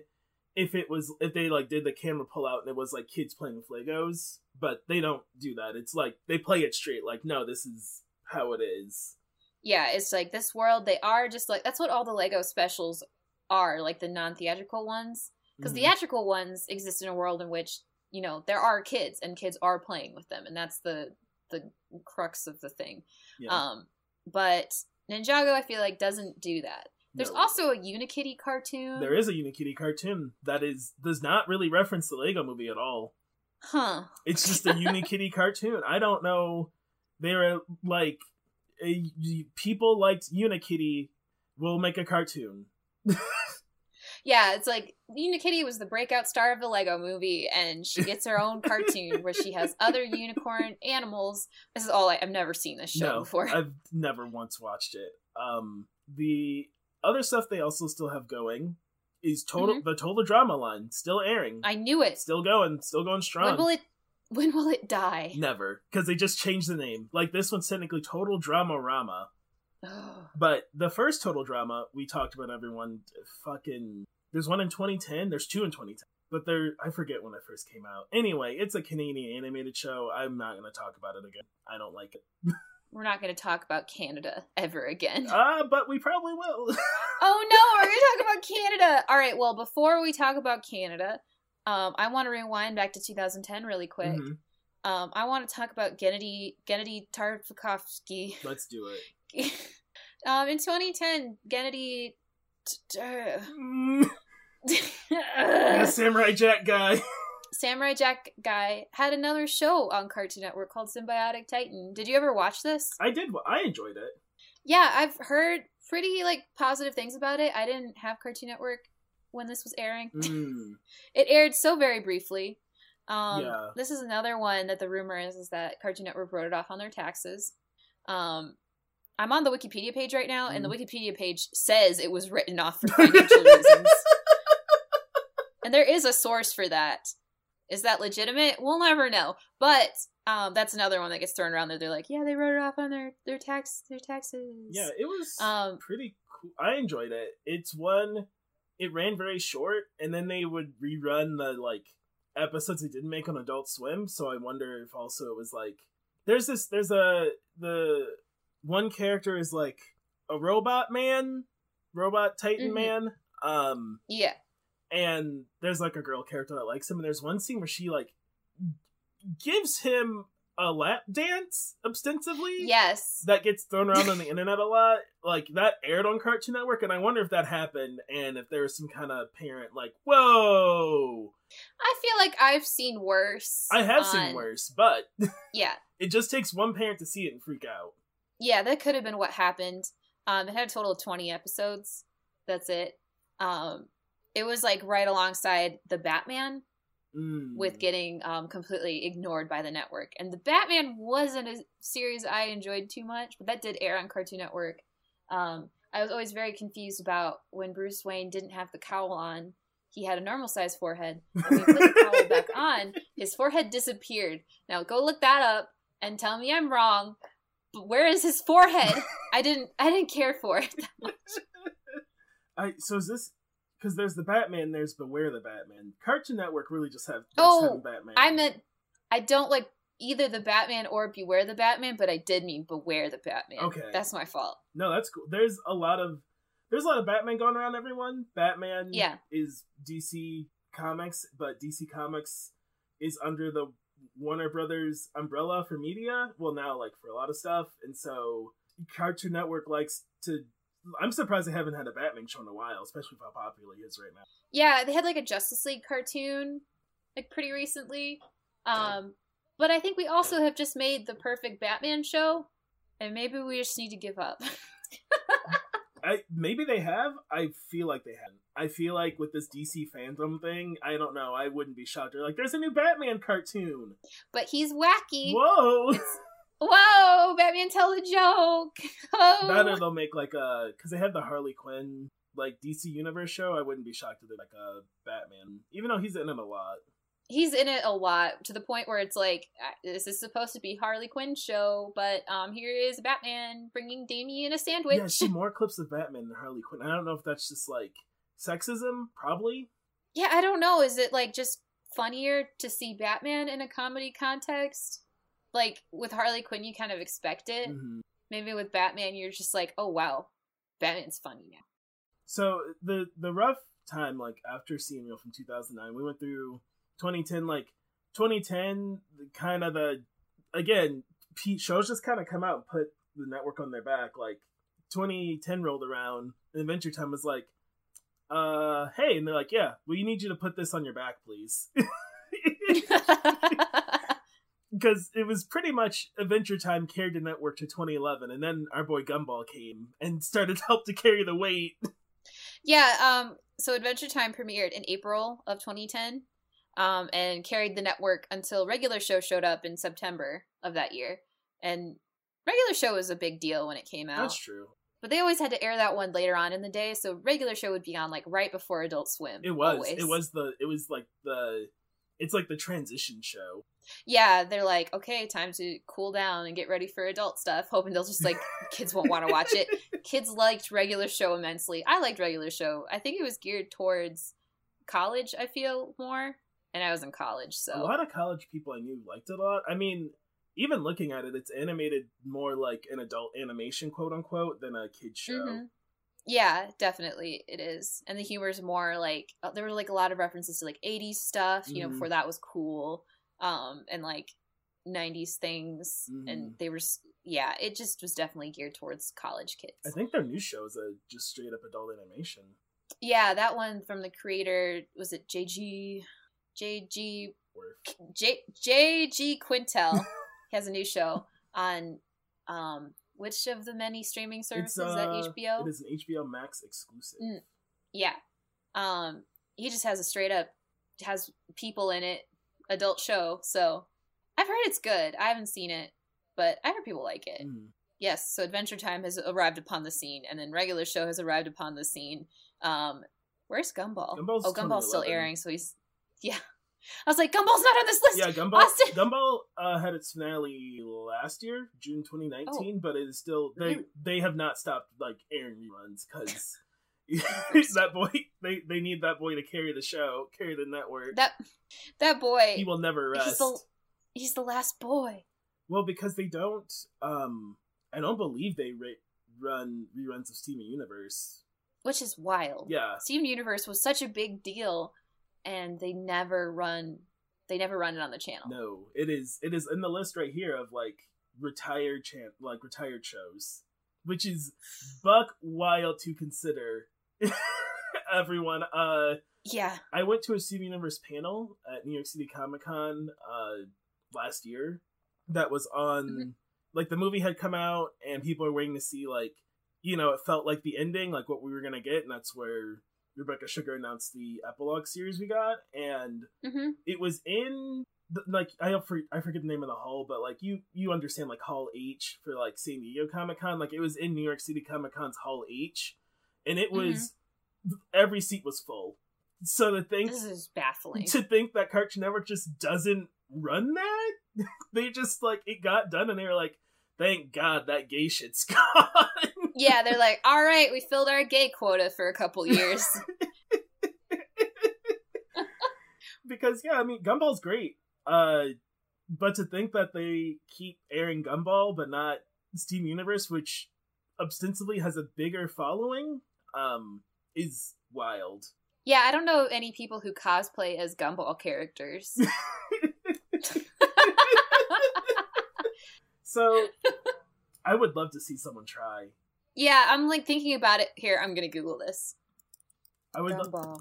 if it was if they like did the camera pull out and it was like kids playing with Legos, but they don't do that. It's like they play it straight. Like no, this is how it is. yeah it's like this world they are just like that's what all the lego specials are like the non-theatrical ones because Mhm. theatrical ones exist in a world in which you know there are kids and kids are playing with them and that's the the crux of the thing Yeah. um but ninjago i feel like doesn't do that there's No. also a unikitty cartoon there is a Unikitty cartoon that is does not really reference the Lego movie at all. huh It's just a Unikitty cartoon. I don't know. They were like a, people liked Unikitty. We'll make a cartoon. Yeah it's like unikitty was the breakout star of the lego movie and she gets her own cartoon where she has other unicorn animals this is all I, i've never seen this show no, before I've never once watched it. Um, the other stuff they also still have going is total the total drama line still airing, Mm-hmm. i knew it still going, still going strong. when will it when will it die Never, because they just changed the name. Like this one's technically Total Drama Rama, but the first Total Drama we talked about. Everyone, fucking. There's one in 2010. There's two in 2010, but they're I forget when it first came out. Anyway, it's a Canadian animated show. I'm not gonna talk about it again. I don't like it. we're not going to talk about canada ever again Ah, but we probably will. oh no we're going to talk about canada all right well before we talk about canada um, i want to rewind back to 2010 really quick Mhm. um, i want to talk about gennady gennady tartakovsky Let's do it. um, in 2010 gennady t- t- Mm, Samurai Jack guy. samurai jack guy had another show on cartoon network called symbiotic titan did you ever watch this I did. I enjoyed it. yeah i've heard pretty like positive things about it i didn't have cartoon network when this was airing Mm. it aired so very briefly um Yeah. this is another one that the rumor is is that cartoon network wrote it off on their taxes um i'm on the wikipedia page right now and the Mm. wikipedia page says it was written off for financial reasons and there is a source for that Is that legitimate? We'll never know. But um, that's another one that gets thrown around there. They're like, yeah, they wrote it off on their their tax their taxes. Yeah, it was Um, pretty cool. I enjoyed it. It's one. It ran very short, and then they would rerun the like episodes they didn't make on Adult Swim. So I wonder if also it was like there's this there's a the one character is like a robot man, robot Titan Mhm. man. Um, yeah. and there's like a girl character that likes him, and there's one scene where she like gives him a lap dance ostensibly Yes. that gets thrown around on the internet a lot. Like that aired on Cartoon Network, and I wonder if that happened and if there was some kind of parent like, "Whoa, I feel like I've seen worse. I have on- seen worse," but Yeah. it just takes one parent to see it and freak out. Yeah, that could have been what happened. Um, it had a total of 20 episodes. That's it. Um, it was like right alongside the Batman Mm. with getting um, completely ignored by the network. And the Batman wasn't a series I enjoyed too much, but that did air on Cartoon Network. Um, I was always very confused about when Bruce Wayne didn't have the cowl on. He had a normal sized forehead. When he put the cowl back on, his forehead disappeared. Now go look that up and tell me I'm wrong. But where is his forehead? I didn't. I didn't care for it. that much. I so is this because there's the Batman, there's Beware the Batman. Cartoon Network really just have Oh, Batman. I meant I don't like either the Batman or Beware the Batman, but I did mean Beware the Batman. Okay. that's my fault. No, that's cool. There's a lot of there's a lot of Batman going around. Everyone, Batman, Yeah. is DC Comics, but DC Comics is under the Warner Brothers umbrella for media. Well, now like for a lot of stuff, and so Cartoon Network likes to. I'm surprised they haven't had a Batman show in a while, especially with how popular he is right now. Yeah, they had like a Justice League cartoon like pretty recently. Um but I think we also have just made the perfect Batman show and maybe we just need to give up. I maybe they have. I feel like they haven't. I feel like with this DC fandom thing, I don't know. I wouldn't be shocked. They're like, "There's a new Batman cartoon." but he's wacky. Whoa! Whoa, Batman tell a joke. Oh. Or they'll make like a because they had the Harley Quinn like DC Universe show. I wouldn't be shocked if they like a Batman, even though he's in it a lot. He's in it a lot to the point where it's like uh, this is supposed to be Harley Quinn's show, but um here is Batman bringing Damien a sandwich. Yeah, I see more clips of Batman than Harley Quinn. I don't know if that's just like sexism, probably. Yeah, I don't know. Is it like just funnier to see Batman in a comedy context? Like with Harley Quinn, you kind of expect it. Mhm. Maybe with Batman, you're just like, oh wow, Batman's funny now. So the the rough time like after CN Real from 2009, we went through 2010. Like 2010, kind of the again Pete shows just kind of come out and put the network on their back. Like 2010 rolled around, and Adventure Time was like, uh, hey, and they're like, yeah, we need you to put this on your back, please. because it was pretty much Adventure Time carried the network to 2011, and then our boy Gumball came and started to help to carry the weight. yeah. Um. So Adventure Time premiered in April of 2010, um, and carried the network until regular show showed up in September of that year. And regular show was a big deal when it came out. That's true. But they always had to air that one later on in the day, so regular show would be on like right before Adult Swim. It was. always. It was the. It was like the. It's like the transition show. Yeah, they're like, okay, time to cool down and get ready for adult stuff. Hoping they'll just like kids won't want to watch it. Kids liked regular show immensely. I liked regular show. I think it was geared towards college. I feel more, and I was in college, So A lot of college people I knew liked it a lot. I mean, even looking at it, it's animated more like an adult animation, quote unquote, than a kid show. Mhm. yeah, definitely it is. And the humor is more like uh, there were like a lot of references to like '80s stuff. You know, Mhm. before that was cool, um, and like '90s things, and Mhm. they were yeah, it just was definitely geared towards college kids. I think their new show is a just straight up adult animation. Yeah, that one from the creator was it JG JG J JG Quintel he has a new show on um which of the many streaming services uh, that HBO? It is an HBO Max exclusive. Mm. Yeah. Um he just has a straight up has people in it adult show. So I've heard it's good. I haven't seen it, but I heard people like it. Mhm. Yes, so Adventure Time has arrived upon the scene, and then regular show has arrived upon the scene. Um, where's Gumball? Gumball's oh, Gumball's still airing, so he's yeah. I was like, Gumball's not on this list. Yeah, Gumball. Austin! Gumball uh, had its finale last year, June 2019, but it is still they Really? they have not stopped like airing reruns because that boy they they need that boy to carry the show, carry the network. That that boy. he will never he's rest. the he's the last boy. Well, because they don't. Um, I don't believe they ra- run reruns of Steven Universe. which is wild. Yeah, Steven Universe was such a big deal, and they never run. They never run it on the channel. no, it is it is in the list right here of like retired chan like retired shows, which is buck wild to consider. Everyone, uh, Yeah, I went to a Steven Universe panel at New York City Comic Con uh, last year that was on Mhm. like the movie had come out and people are waiting to see like you know it felt like the ending like what we were gonna get and that's where Rebecca Sugar announced the epilogue series we got and hmm it was in the, like I don't for, I forget the name of the hall but like you you understand like Hall H for like San Diego Comic Con like it was in New York City Comic Con's Hall H and it was every seat was full so the thing this is baffling. to think that Cartoon Network just doesn't run that. they just like it got done and they were like, thank God that gay shit's gone. yeah, they're like, all right, we filled our gay quota for a couple years. because yeah, I mean Gumball's great. Uh but to think that they keep airing Gumball but not Steven Universe, which ostensibly has a bigger following, um, is wild. yeah, I don't know any people who cosplay as Gumball characters. so I would love to see someone try. yeah, I'm like thinking about it. Here, I'm gonna Google this. I would love Gumball.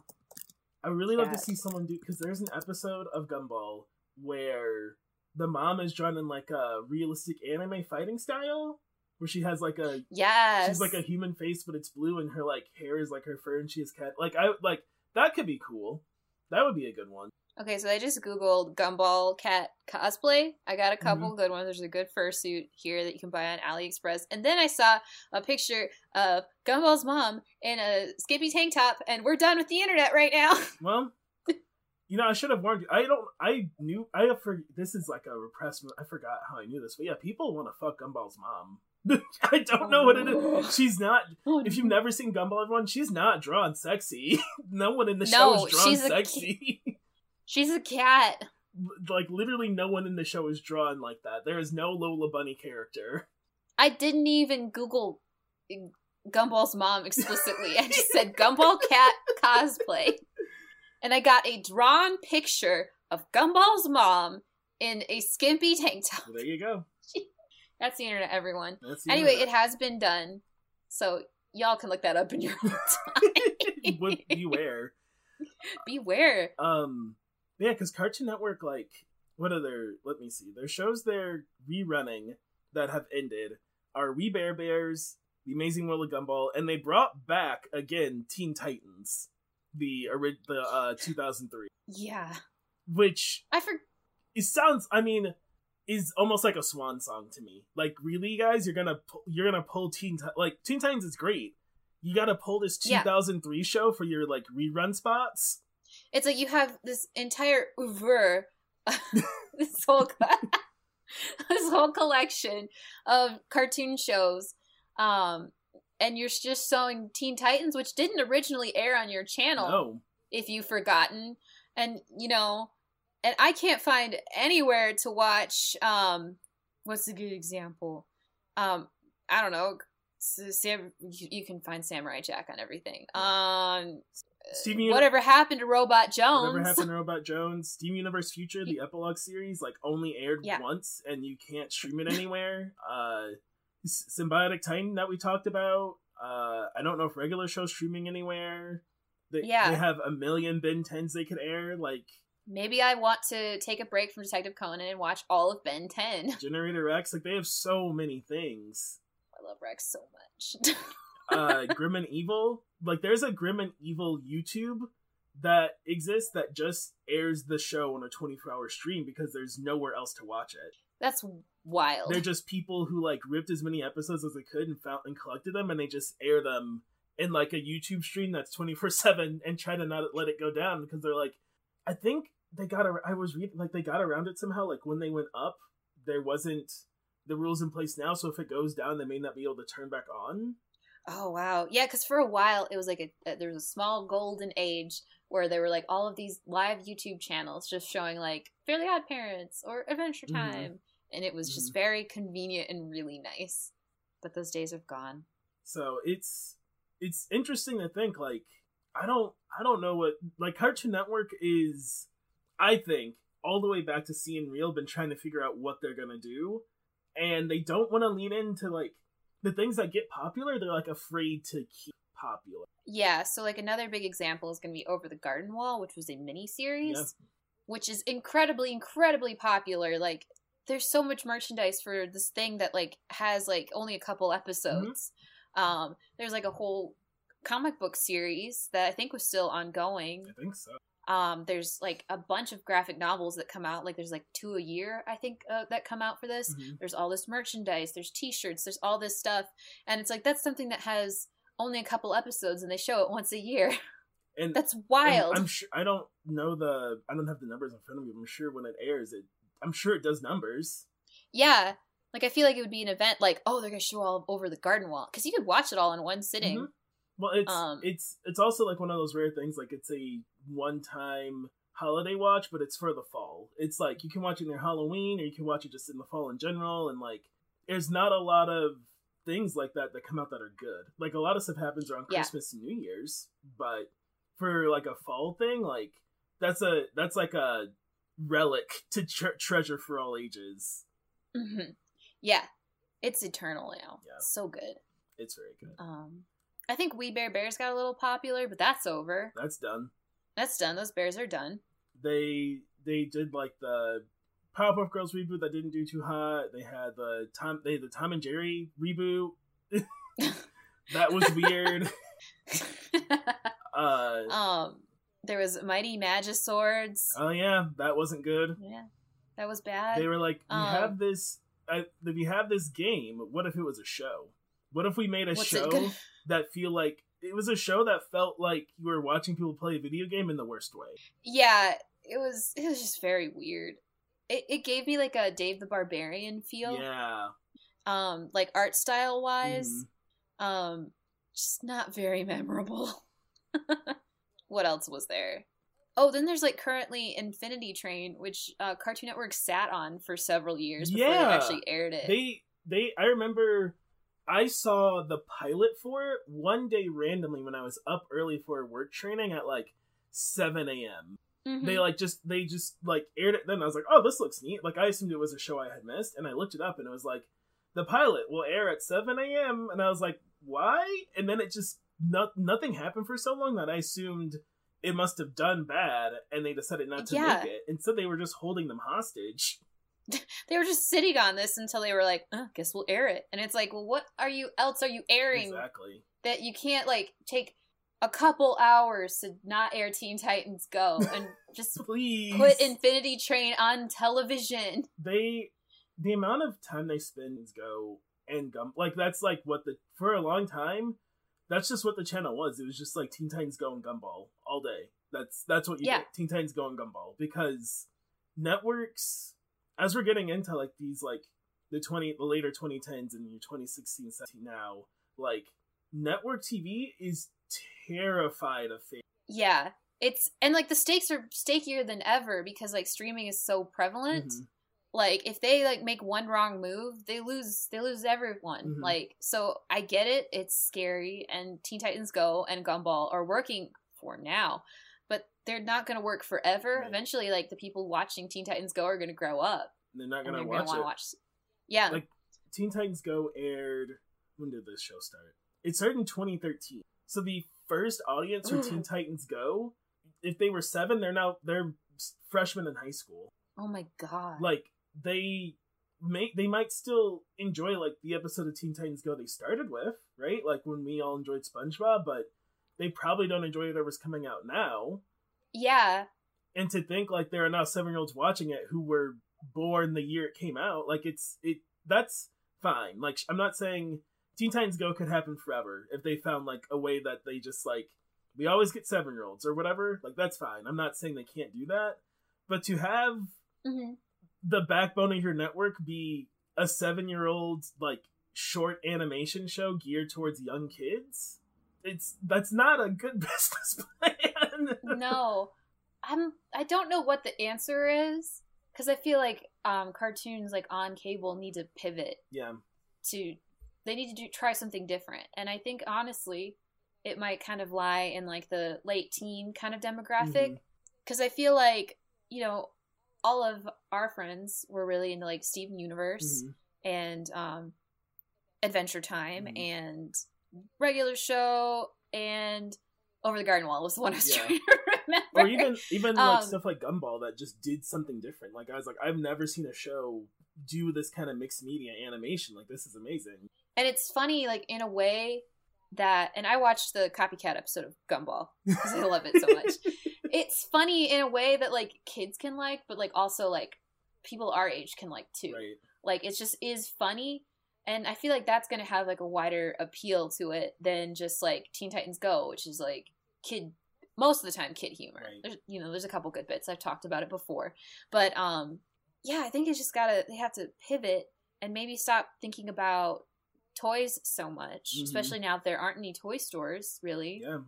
I would really love to see someone do because there's an episode of Gumball where the mom is drawn in like a realistic anime fighting style, where she has like a Yes. she's like a human face but it's blue and her like hair is like her fur and she has cat. Like I like that could be cool. That would be a good one. Okay, so I just googled Gumball cat cosplay. I got a couple Mm-hmm. good ones. There's a good fursuit here that you can buy on AliExpress. And then I saw a picture of Gumball's mom in a skimpy tank top, and we're done with the internet right now. Well, you know I should have warned you. I don't. I knew. I have for this is like a repressed. I forgot how I knew this, but yeah, people want to fuck Gumball's mom. I don't know what it is. She's not if you've never seen Gumball, everyone, she's not drawn sexy. no one in the show No, is drawn she's a sexy. She's a cat. like literally, no one in the show is drawn like that. There is no Lola Bunny character. I didn't even Google Gumball's mom explicitly. I just said Gumball cat cosplay. And I got a drawn picture of Gumball's mom in a skimpy tank top. Well, there you go. That's the internet, everyone. That's the Anyway, internet. it has been done. So y'all can look that up in your own time. Beware. Beware. Um, yeah, because Cartoon Network, like, what are their? Let me see. Their shows they're rerunning that have ended are We Bare Bears, The Amazing World of Gumball, and they brought back again Teen Titans, the the uh 2003, Yeah. which I for it sounds. I mean. Is almost like a swan song to me. Like, really, guys, you're gonna pu- you're gonna pull Teen like Teen Titans is great. You gotta pull this Yeah. 2003 show for your like rerun spots. It's like you have this entire oeuvre, this whole this whole collection of cartoon shows, um, and you're just showing Teen Titans, which didn't originally air on your channel. No, if you've forgotten and you know and i can't find anywhere to watch um what's a good example um i don't know Sam, you you can find Samurai Jack on everything. Um, Steven Uni- whatever happened to Robot Jones? Whatever happened to Robot Jones? Steven Universe Future, the epilogue series, like only aired Yeah. once, and you can't stream it anywhere. uh, Symbiotic Titan that we talked about. Uh, I don't know if regular show streaming anywhere. They, Yeah. they have a million Ben Tens they could air, like Maybe I want to take a break from Detective Conan and watch all of Ben 10. Generator Rex. Like they have so many things. I love Rex so much. Uh Grim and Evil. Like there's a Grim and Evil YouTube that exists that just airs the show on a 24 hour stream because there's nowhere else to watch it. That's wild. They're just people who like ripped as many episodes as they could and found and collected them and they just air them in like a YouTube stream that's 24/7 and try to not let it go down because they're like I think they got. ar- I was reading like they got around it somehow. Like when they went up, there wasn't the rules in place now. So if it goes down, they may not be able to turn back on. Oh wow, yeah. Because for a while it was like a, a there was a small golden age where there were like all of these live YouTube channels just showing like Fairly Odd Parents or Adventure Mhm. Time, and it was just very convenient and really nice. But those days are gone. So it's it's interesting to think like I don't I don't know what like Cartoon Network is I think all the way back to CN Real been trying to figure out what they're gonna do and they don't want to lean into like the things that get popular they're like afraid to keep popular Yeah, so like another big example is going to be Over the Garden Wall, which was a mini series, which is incredibly, incredibly popular. Like, there's so much merchandise for this thing that like has like only a couple episodes. Um, there's like a whole comic book series that I think was still ongoing. I think so Um, there's like a bunch of graphic novels that come out. Like, there's like two a year, I think, uh, that come out for this Mhm. there's all this merchandise there's t-shirts there's all this stuff and it's like that's something that has only a couple episodes and they show it once a year and that's and wild I'm sure I don't know the I don't have the numbers in front of me but I'm sure when it airs it I'm sure it does numbers yeah like i feel like it would be an event like oh they're gonna show all over the garden wall because you could watch it all in one sitting Mhm. Well, it's Um, it's it's also like one of those rare things. Like it's a one time holiday watch, but it's for the fall. It's like you can watch it near Halloween, or you can watch it just in the fall in general. And like, there's not a lot of things like that that come out that are good. Like a lot of stuff happens around Yeah. Christmas and New Year's, but for like a fall thing, like that's a that's like a relic to tre- treasure for all ages. Mhm. yeah it's eternal now Yeah. so good It's very good. um i think we bare bears got a little popular but that's over That's done. that's done those bears are done they they did like the Powerpuff Girls reboot that didn't do too hot. They had the Tom they had the Tom and Jerry reboot. that was weird. Uh um there was mighty magiswords oh yeah, that wasn't good. yeah that was bad They were like, we Um, have this uh, we have this game. What if it was a show? What if we made a show that feel like it was a show that felt like you were watching people play a video game in the worst way. yeah it was it was just very weird it, it gave me like a dave the barbarian feel Yeah. um like art style wise Mhm. um just not very memorable what else was there oh then there's like currently infinity train which uh cartoon network sat on for several years before Yeah. they actually aired it They they I remember I saw the pilot for it one day randomly when I was up early for work training at like seven AM. Mhm. They like just they just like aired it then I was like, Oh, this looks neat. Like I assumed it was a show I had missed and I looked it up and it was like the pilot will air at seven AM and I was like, Why? And then it just not nothing happened for so long that I assumed it must have done bad and they decided not to Yeah. make it. Instead they were just holding them hostage. they were just sitting on this until they were like uh, guess we'll air it. And it's like well what are you else are you airing Exactly. that you can't like take a couple hours to not air teen titans go and just Please. put infinity train on television? They the amount of time they spend is go and gum like that's like what the for a long time that's just what the channel was. It was just like teen titans go and gumball all day. That's that's what you Yeah. get. Teen titans go and gumball because networks as we're getting into like these like the 20 the later 2010s and your 2016 17 now like network tv is terrified of fa- yeah. It's and like the stakes are stakier than ever because like streaming is so prevalent. Mhm. like if they like make one wrong move they lose they lose everyone. Mhm. like so i get it. It's scary and teen titans go and gumball are working for now they're not going to work forever Right. eventually like the people watching teen titans go are going to grow up they're not gonna they're watch it watch yeah Like, Teen Titans Go aired. When did this show start? It started in 2013. So the first audience for Teen Titans Go, if they were seven, they're now they're freshmen in high school. oh my god Like they may they might still enjoy like the episode of Teen Titans Go they started with, right? Like when we all enjoyed SpongeBob, but they probably don't enjoy whatever's coming out now. Yeah And to think like there are now seven year olds watching it who were born the year it came out, like it's it that's fine. Like I'm not saying Teen Titans Go could happen forever if they found like a way that they just like we always get seven year olds or whatever. Like that's fine. I'm not saying they can't do that, But to have hmm the backbone of your network be a seven year old like short animation show geared towards young kids, it's that's not a good business plan. no, I'm. I don't know what the answer is because I feel like um, cartoons like on cable need to pivot yeah. to. They need to do try something different, and I think honestly, it might kind of lie in like the late teen kind of demographic because I feel like you know all of our friends were really into like Steven Universe Mhm. and um, Adventure Time Mhm. and regular show and Over the Garden Wall was the one I was Yeah. trying to remember. Or even even like Um, stuff like Gumball that just did something different. Like I was like, I've never seen a show do this kind of mixed media animation. Like this is amazing. and it's funny like in a way that and I watched the copycat episode of Gumball because I love it so much. it's funny in a way that like kids can like, but like also like people our age can like too. Right. Like it just is funny. And I feel like that's gonna have like a wider appeal to it than just like Teen Titans Go, which is like kid most of the time kid humor. Right. There's you know, there's a couple good bits. I've talked about it before. But um yeah, I think it's just gotta they have to pivot and maybe stop thinking about toys so much. Mhm. Especially now that there aren't any toy stores really. Yeah.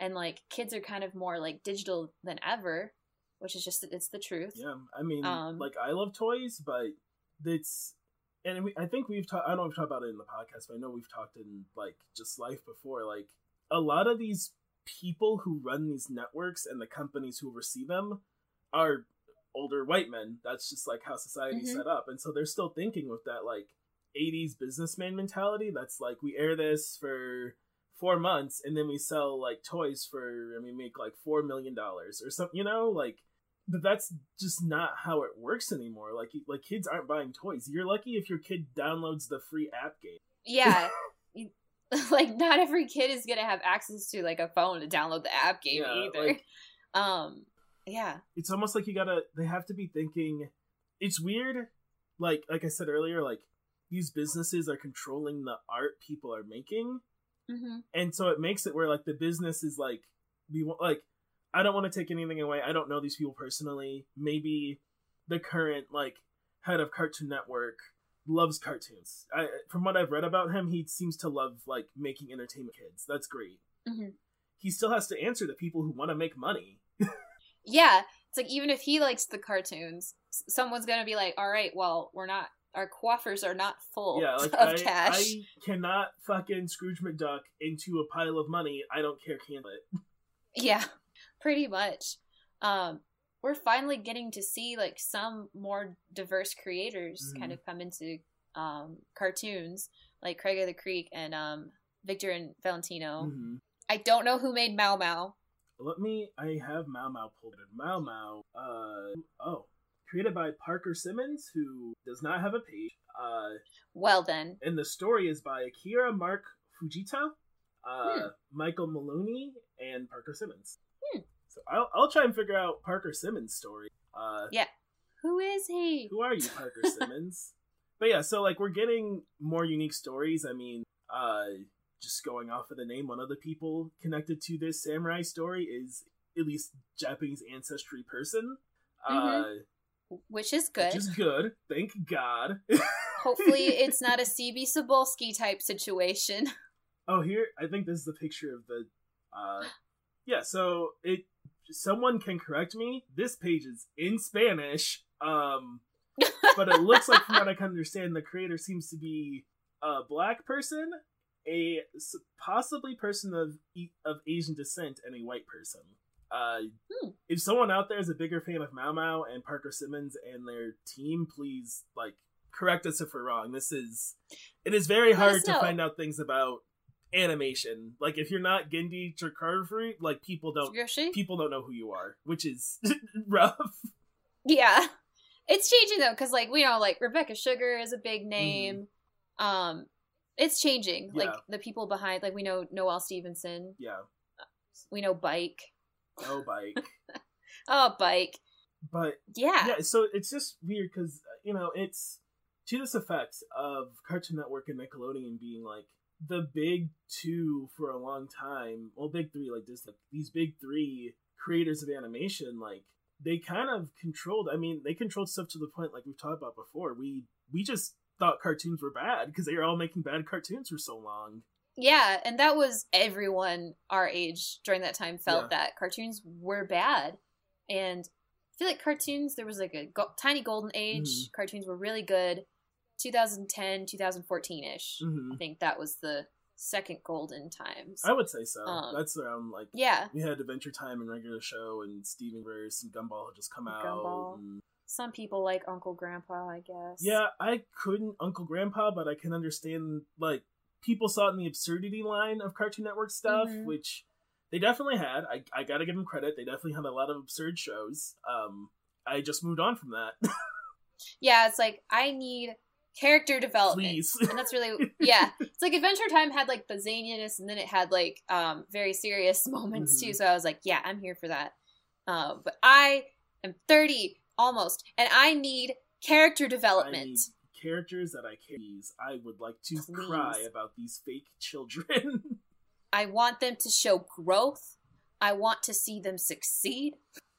And like kids are kind of more like digital than ever, which is just it's the truth. Yeah. I mean, Um, like I love toys, but it's and we, I think we've talked. I don't know if we've talked about it in the podcast, but I know we've talked in like just life before. Like a lot of these people who run these networks and the companies who oversee them are older white men. That's just like how society's Mhm. set up, and so they're still thinking with that like '80s businessman mentality. That's like we air this for four months and then we sell like toys for and we make like four million dollars or something. You know, like but that's just not how it works anymore. Like like kids aren't buying toys. You're lucky if your kid downloads the free app game. Yeah. Like not every kid is gonna have access to like a phone to download the app game Yeah, either. like- um yeah. It's almost like you gotta. They have to be thinking. It's weird. Like like I said earlier, like these businesses are controlling the art people are making, hmm and so it makes it where like the business is like we want like I don't want to take anything away. I don't know these people personally. Maybe the current like head of Cartoon Network loves cartoons. I from what I've read about him, he seems to love like making entertainment kids. That's great. hmm He still has to answer to people who want to make money. Yeah. It's like even if he likes the cartoons, someone's gonna be like, All right, well, we're not our coffers are not full yeah, like of I, cash. I cannot fucking Scrooge McDuck into a pile of money. I don't care, can it? Yeah, pretty much. Um, we're finally getting to see like some more diverse creators Mhm. kind of come into um, cartoons, like Craig of the Creek and um, Victor and Valentino. Mhm. I don't know who made Mao Mao. Let me. I have Mao Mao pulled in. Mao Mao. Uh oh, created by Parker Simmons, who does not have a page. Uh, Well then, and the story is by Akira Mark Fujita, uh, Hmm. Michael Maloney, and Parker Simmons. I'll I'll try and figure out Parker Simmons' story. Uh, yeah. who is he? who are you, Parker Simmons? But yeah, so like we're getting more unique stories. I mean, uh, just going off of the name, one of the people connected to this samurai story is at least Japanese ancestry person. Uh, Which is good. which is good. Thank God. Hopefully, it's not a CB Cebulski type situation. oh, here I think this is the picture of the. Uh, yeah, so it. Someone can correct me. This page is in Spanish. Um, but it looks like, from what I can understand, the creator seems to be a black person, a possibly person of of Asian descent, and a white person. Uh, Hmm. If someone out there is a bigger fan of Mao Mao and Parker Simmons and their team, please like correct us if we're wrong. This is it is very Let hard to find out things about animation. Like if you're not Genndy Tartakovsky, like people don't Yoshi? people don't know who you are, which is rough. Yeah. It's changing though, because like we know, like Rebecca Sugar is a big name. Um, it's changing. Like Mm-hmm. The people behind, like we know Noelle Stevenson, Yeah, we know Bike. no bike. Oh, Bike. But Yeah. yeah, so it's just weird because you know it's to this effect of Cartoon Network and Nickelodeon being like the big two for a long time. Well, big three like Disney. These big three creators of animation, like they kind of controlled. I mean, they controlled stuff to the point like we've talked about before. We we just thought cartoons were bad because they were all making bad cartoons for so long. Yeah, and that was everyone our age during that time felt Yeah. that cartoons were bad. And I feel like cartoons, there was like a go- tiny golden age. Mhm. Cartoons were really good. 2010, 2014 ish. hmm I think that was the second golden times. I would say so. Um, That's around like yeah, we had Adventure Time and regular show and Steven Verse and Gumball had just come out. And- some people like Uncle Grandpa, I guess. Yeah, I couldn't Uncle Grandpa, but I can understand like people saw it in the absurdity line of Cartoon Network stuff, Mhm. which they definitely had. I I gotta give them credit. They definitely had a lot of absurd shows. Um, I just moved on from that. Yeah, it's like, I need character development. Please. and that's really yeah it's like adventure time had like the zaniness and then it had like um very serious moments too Mhm. so i was like yeah i'm here for that um but i am 30 almost and i need character development need characters that I can use. I would like to Please. cry about these fake children. i want them to show growth i want to see them succeed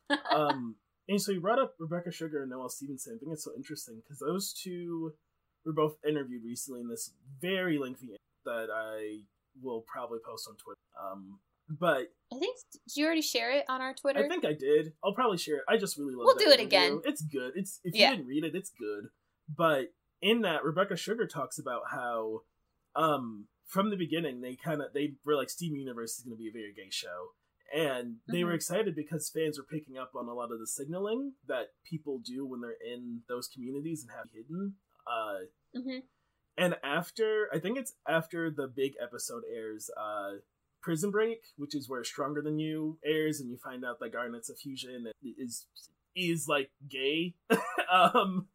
um, and so you brought up Rebecca Sugar and Noelle Stevenson. I think it's so interesting because those two were both interviewed recently in this very lengthy that I will probably post on Twitter. Um, but i think did you already share it on our twitter I think I did. I'll probably share it. I just really love. It. We'll do it interview. again. It's good. It's if Yeah. you didn't read it, it's good. But in that, Rebecca Sugar talks about how, um, from the beginning they kind of they were like Steven Universe is going to be a very gay show, and they were Mhm. excited because fans were picking up on a lot of the signaling that people do when they're in those communities and have hidden. Uh, hmm and after I think it's after the big episode airs, uh Prison Break, which is where Stronger Than You airs, and you find out that Garnet's a fusion is is like gay. um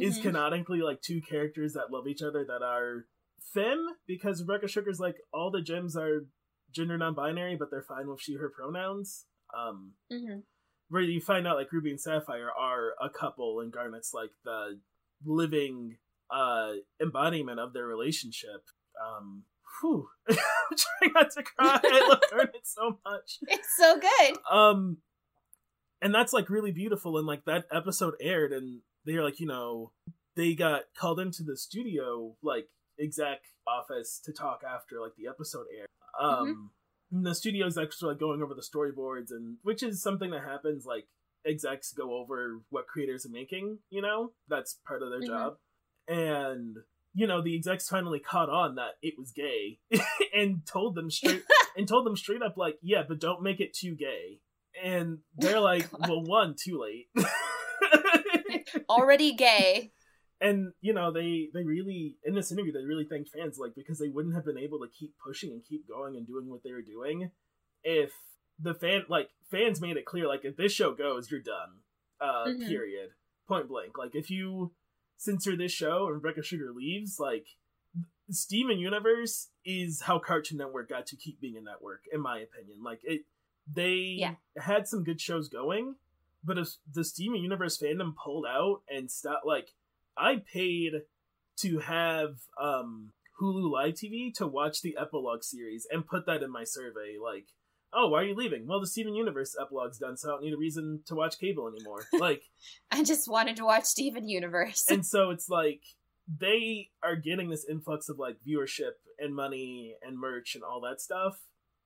is Mhm. canonically like two characters that love each other that are femme because Rebecca Sugar's like all the gems are gender non-binary, but they're fine with she her pronouns. Um hmm where you find out like Ruby and Sapphire are a couple and Garnet's like the living uh embodiment of their relationship. Um whew. I'm trying not to cry. I love Garnet so much. it's so good Um and that's like really beautiful and like that episode aired and they're like, you know, they got called into the studio like exec office to talk after like the episode aired. Um and the studio's actually like going over the storyboards and which is something that happens like execs go over what creators are making, you know? That's part of their Mhm. job. And you know, the execs finally caught on that it was gay and told them straight and told them straight up like, yeah, but don't make it too gay. And they're like, God. well, one, too late. already gay and you know they they really in this interview they really thanked fans like because they wouldn't have been able to keep pushing and keep going and doing what they were doing if the fan like fans made it clear like if this show goes you're done uh Mhm. period point blank like if you censor this show and rebecca sugar leaves like steven universe is how cartoon network got to keep being a network in my opinion like it they Yeah. had some good shows going but if the steven universe fandom pulled out and stopped like I paid to have um Hulu Live TV to watch the epilogue series and put that in my survey. Like, oh, why are you leaving? Well, the Steven Universe epilogue's done, so I don't need a reason to watch cable anymore. Like, i just wanted to watch steven universe and so it's like they are getting this influx of like viewership and money and merch and all that stuff,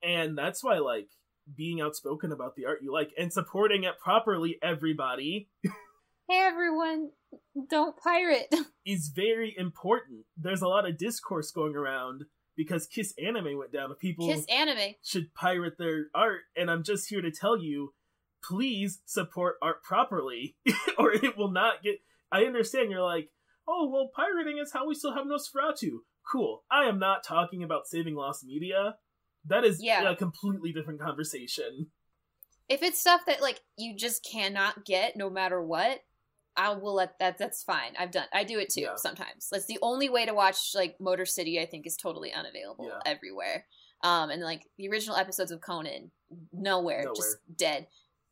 and that's why like being outspoken about the art you like and supporting it properly, everybody. hey everyone don't pirate is very important. There's a lot of discourse going around because Kiss Anime went down. People kiss anime should pirate their art, and I'm just here to tell you, please support art properly, or it will not get. I understand you're like, oh well, pirating is how we still have Nosferatu. Cool. I am not talking about saving lost media. That is Yeah. a completely different conversation. if it's stuff that like you just cannot get no matter what i will let that that's fine. I've done i do it too Yeah. sometimes. That's the only way to watch like motor city i think is totally unavailable Yeah. everywhere. Um and like the original episodes of conan nowhere, Nowhere. just dead.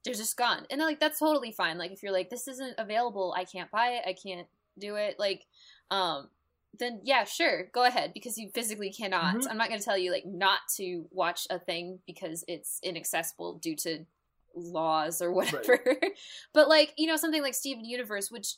They're just gone. And like that's totally fine. Like if you're like this isn't available. I can't buy it. I can't do it. Like um then yeah sure. Go ahead because you physically cannot. Mhm. i'm not going to tell you like not to watch a thing because it's inaccessible due to laws or whatever. Right. but like, you know, something like Steven Universe, which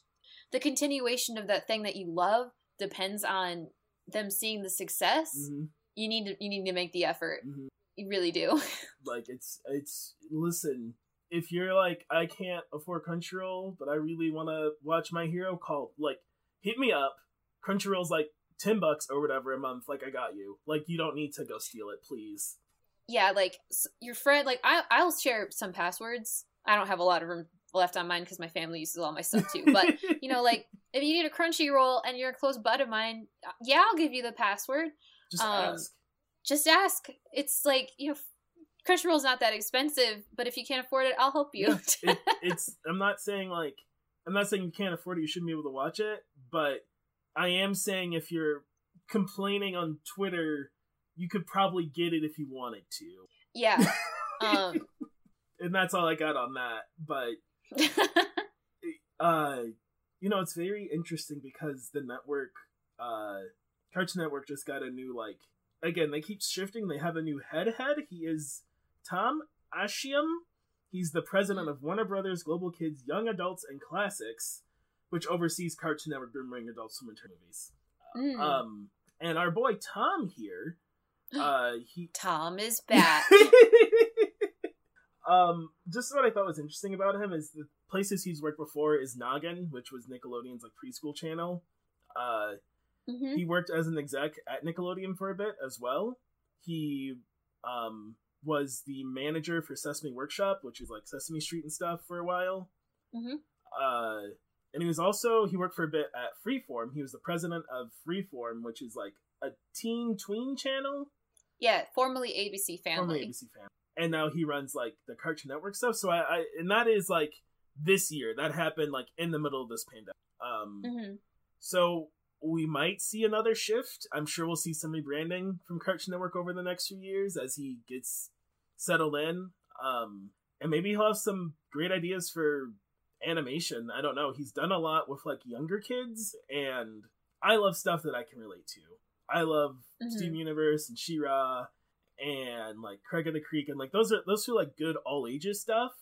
the continuation of that thing that you love depends on them seeing the success. Mm-hmm. You need to you need to make the effort. Mm-hmm. You really do. like it's it's listen, if you're like I can't afford Crunchyroll, but I really want to watch My Hero, call like hit me up. Crunchyroll's like ten bucks or whatever a month. Like I got you. Like you don't need to go steal it, please. Yeah, like your friend. Like I, I'll share some passwords. I don't have a lot of room left on mine because my family uses all my stuff too. But you know, like if you need a Crunchyroll and you're a close bud of mine, uh, yeah, I'll give you the password. Just um, ask. Just ask. It's like you know, Crunchyroll's not that expensive, but if you can't afford it, I'll help you. it, it's. I'm not saying like. I'm not saying you can't afford it. You shouldn't be able to watch it, but I am saying if you're complaining on Twitter, you could probably get it if you wanted to. Yeah. Um, and that's all I got on that. But uh you know, it's very interesting because the network uh Cartoon Network just got a new like again, they keep shifting. They have a new head head. He is Tom Ascheim. He's the president of Warner Brothers Global Kids Young Adults and Classics which oversees Cartoon Network boomerang adult swim movies. Mm. Um, and our boy Tom here, uh, he Tom is back. um, just what I thought was interesting about him is the places he's worked before is Noggin, which was Nickelodeon's like preschool channel. Uh, mm-hmm. he worked as an exec at Nickelodeon for a bit as well. He um was the manager for Sesame Workshop, which is like Sesame Street and stuff for a while. Mm-hmm. Uh, and he was also he worked for a bit at Freeform. He was the president of Freeform, which is like a teen tween channel. Yeah, formerly ABC Family. Formerly ABC Family, and now he runs like the Cartoon Network stuff. So I, I and that is like this year. That happened like in the middle of this pandemic. Um, mm-hmm. so we might see another shift. I'm sure we'll see some rebranding from Cartoon Network over the next few years as he gets settled in. Um, and maybe he'll have some great ideas for animation. I don't know. He's done a lot with like younger kids, and I love stuff that I can relate to. I love mm-hmm. Steven Universe and She-Ra and like Craig of the Creek and like those are those are like good all ages stuff.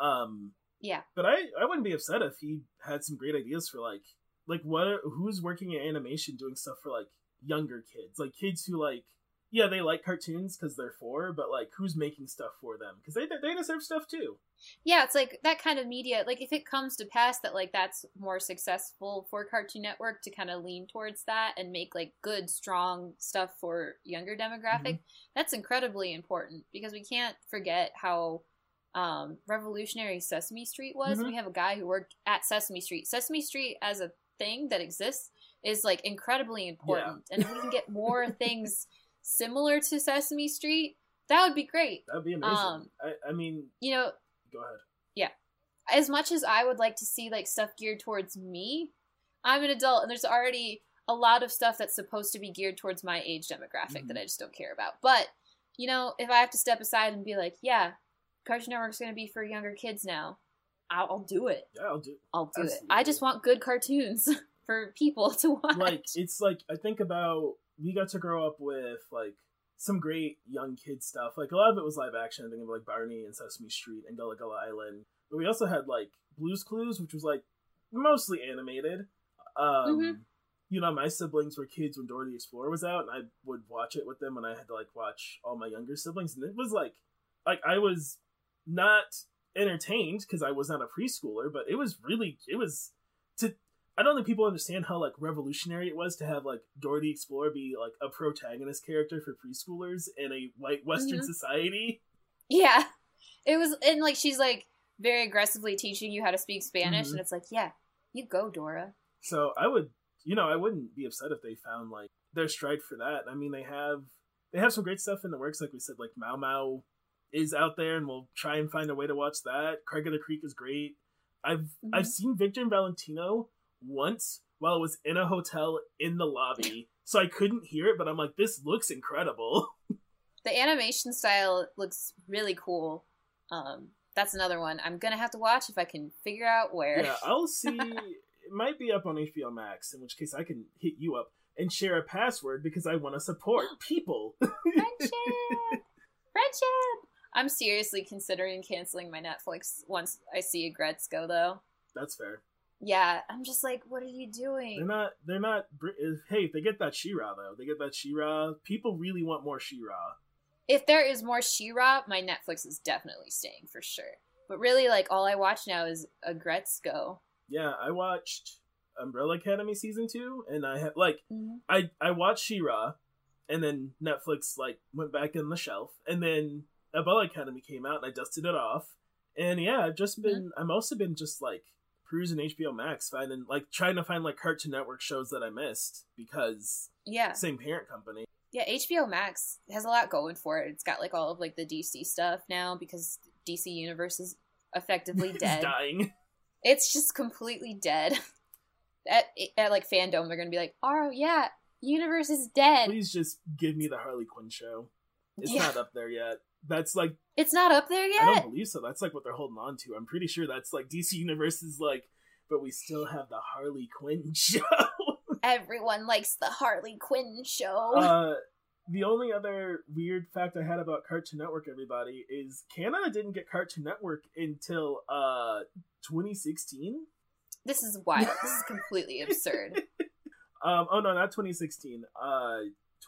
Um Yeah. But I I wouldn't be upset if he had some great ideas for like like what who's working in animation doing stuff for like younger kids, like kids who like yeah, they like cartoons because they're for, but like, who's making stuff for them? Because they they deserve stuff too. Yeah, it's like that kind of media. Like, if it comes to pass that like that's more successful for Cartoon Network to kind of lean towards that and make like good, strong stuff for younger demographic, mm-hmm. that's incredibly important because we can't forget how um, revolutionary Sesame Street was. Mm-hmm. We have a guy who worked at Sesame Street. Sesame Street as a thing that exists is like incredibly important, yeah. and if we can get more things similar to Sesame Street, that would be great. That'd be amazing. Um, I, I mean, you know, go ahead. Yeah, as much as I would like to see like stuff geared towards me, I'm an adult, and there's already a lot of stuff that's supposed to be geared towards my age demographic mm-hmm. that I just don't care about. But you know, if I have to step aside and be like, yeah, Cartoon Network's going to be for younger kids now, I'll, I'll do it. Yeah, I'll do. I'll do Absolutely. it. I just want good cartoons for people to watch. Like it's like I think about we got to grow up with like some great young kid stuff. Like a lot of it was live action. I think of like Barney and Sesame Street and Gullah Gullah Island. But we also had like Blue's Clues, which was like mostly animated. Um, mm-hmm. You know, my siblings were kids when Dora the Explorer was out, and I would watch it with them when I had to like watch all my younger siblings, and it was like, like I was not entertained because I was not a preschooler, but it was really it was to I don't think people understand how like revolutionary it was to have like Dora the Explorer be like a protagonist character for preschoolers in a white Western mm-hmm. society. Yeah, it was, and like she's like very aggressively teaching you how to speak Spanish, mm-hmm. and it's like, yeah, you go, Dora. So I would, you know, I wouldn't be upset if they found like their stride for that. I mean, they have they have some great stuff in the works, like we said, like Mao Mao is out there, and we'll try and find a way to watch that. Craig of the Creek is great. I've mm-hmm. I've seen Victor and Valentino once while I was in a hotel in the lobby, so I couldn't hear it, but I'm like, this looks incredible. the animation style looks really cool. Um, that's another one I'm gonna have to watch if I can figure out where. Yeah, I'll see. it might be up on HBO Max, in which case I can hit you up and share a password because I want to support people. Friendship, friendship. I'm seriously considering canceling my Netflix once I see Aggretsuko, though. That's fair. Yeah, I'm just like, what are you doing? They're not. They're not. br- Hey, if they get that She-Ra though, they get that She-Ra. People really want more She-Ra. If there is more She-Ra, my Netflix is definitely staying for sure. But really, like, all I watch now is Aggretsuko. Yeah, I watched Umbrella Academy season two, and I had like Mm-hmm. I I watched She-Ra, and then Netflix like went back in the shelf, and then Umbrella Academy came out, and I dusted it off, and yeah, I've just been I've also been just like perusing HBO Max, finding like trying to find like Cartoon Network shows that I missed because Yeah. same parent company. Yeah, HBO Max has a lot going for it. It's got like all of like the DC stuff now because DC Universe is effectively It's dead. dying. it's just completely dead. At, at like fandom, they're gonna be like, "Oh yeah, universe is dead." Please just give me the Harley Quinn show. It's Yeah. not up there yet. That's like It's not up there yet. I don't believe so. That's like what they're holding on to. I'm pretty sure that's like DC Universe is like, but we still have the Harley Quinn show. Everyone likes the Harley Quinn show. uh, the only other weird fact I had about Cartoon Network, everybody, is Canada didn't get Cartoon Network until uh 2016. this is wild. this is completely absurd. Um, oh no, not 2016. Uh,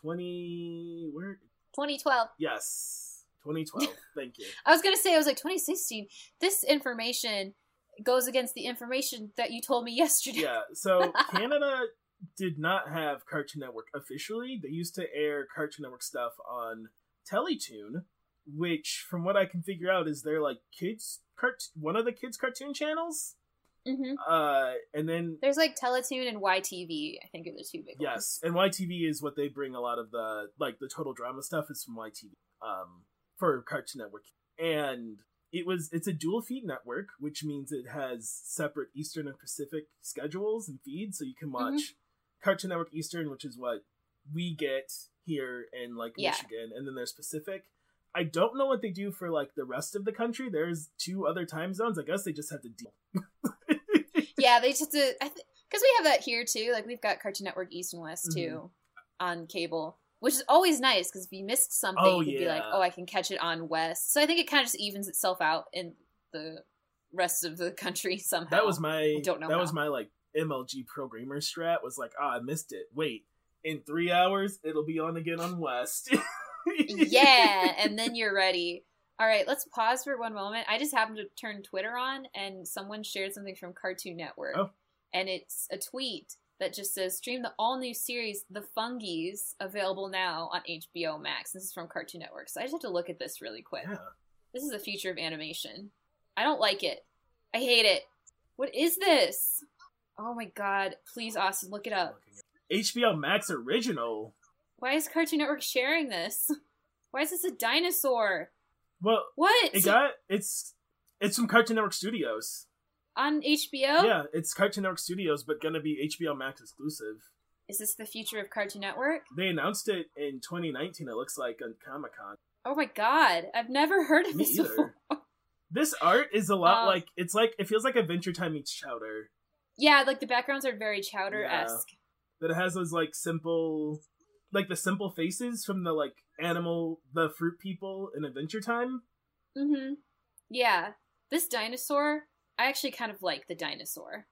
20 where? 2012. Yes, 2012. Thank you. I was gonna say I was like 2016. This information goes against the information that you told me yesterday. yeah so canada did not have cartoon network officially they used to air cartoon network stuff on teletoon which from what i can figure out is their like kids cart one of the kids cartoon channels hmm uh and then There's like Teletoon and YTV. I think are the two big yes ones. Yes, and ytv is what they bring a lot of the like the total drama stuff is from ytv um for cartoon network. And it was it's a dual feed network which means it has separate eastern and pacific schedules and feeds. So you can watch cartoon network eastern which is what we get here in like Yeah. michigan. And then there's pacific. I don't know what they do for like the rest of the country. There's two other time zones. I guess they just have to deal yeah, they just because we have that here too. Like we've got Cartoon Network East and West too Mm-hmm. on cable, which is always nice because if you missed something, Oh, you could be like, "Oh, I can catch it on West." So I think it kind of just evens itself out in the rest of the country somehow. that was my I don't know that was my like mlg programmer strat was like ah i missed it wait in three hours it'll be on again on west yeah, and then you're ready. All right, let's pause for one moment. I just happened to turn Twitter on, and someone shared something from Cartoon Network, Oh. and it's a tweet that just says stream the all new series The Fungies available now on HBO Max. This is from Cartoon Network, so I just have to look at this really quick. yeah This is the future of animation. I don't like it. I hate it. What is this? Oh my god! Please, Austin, look it up. hbo max original Why is Cartoon Network sharing this? Why is this a dinosaur? well What? it got it's it's from cartoon network studios on HBO? yeah it's cartoon network studios but gonna be hbo max exclusive Is this the future of Cartoon Network? they announced it in 2019 it looks like on comic-con Oh my god, I've never heard of Me this either. before. this art is a lot Um, like it's like it feels like adventure time meets chowder Yeah, like the backgrounds are very Chowder esque. that it has those like simple like the simple faces from the like animal the fruit people in adventure time Mm-hmm. Yeah. This dinosaur, I actually kind of like the dinosaur.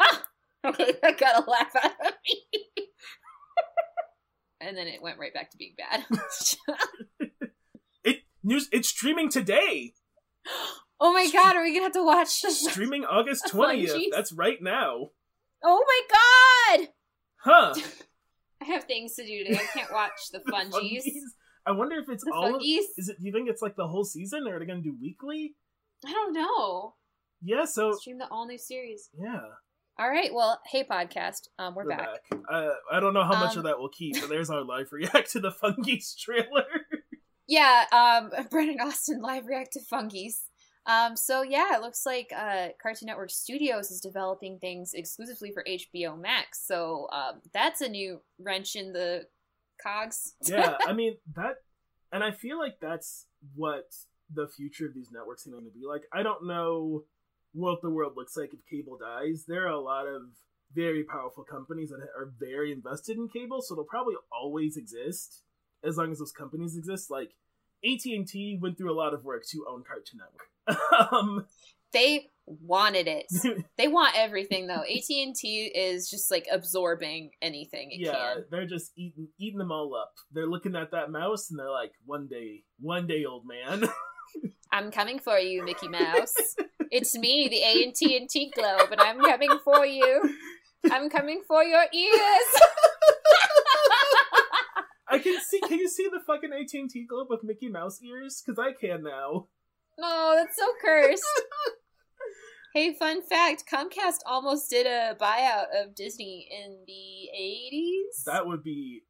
Ah! Okay, I got a laugh out of me. and then it went right back to being bad. it news it's streaming today oh my god, are we gonna have to watch this? streaming august 20th that's right now Oh my god! huh I have things to do today. I can't watch the Fungies. i wonder if it's The all of, is it do you think it's like the whole season or are they gonna do weekly I don't know. Yeah so Stream the all new series. yeah All right. Well, hey podcast. Um, we're, we're back. back, Uh, i don't know how much Um, of that we'll keep but there's our live react to the fungies trailer Yeah. Um, Brennan Austin live react to Fungies. Um, so yeah, it looks like uh, Cartoon Network Studios is developing things exclusively for HBO Max. So um, that's a new wrench in the cogs. yeah, I mean that, and I feel like that's what the future of these networks are going to be like. I don't know what the world looks like if cable dies. There are a lot of very powerful companies that are very invested in cable, so they'll probably always exist as long as those companies exist. Like AT&T went through a lot of work to own Cartoon Network. um, they wanted it. they want everything though. AT&T is just like absorbing anything it yeah, can. they're just eating eating them all up. They're looking at that mouse and they're like, "One day, one day, old man." I'm coming for you, Mickey Mouse. It's me, the AT&T globe, and I'm coming for you. I'm coming for your ears. I can see. Can you see the fucking AT and T globe with Mickey Mouse ears? Because I can now. No, that's so cursed. hey, fun fact: Comcast almost did a buyout of Disney in the '80s. That would be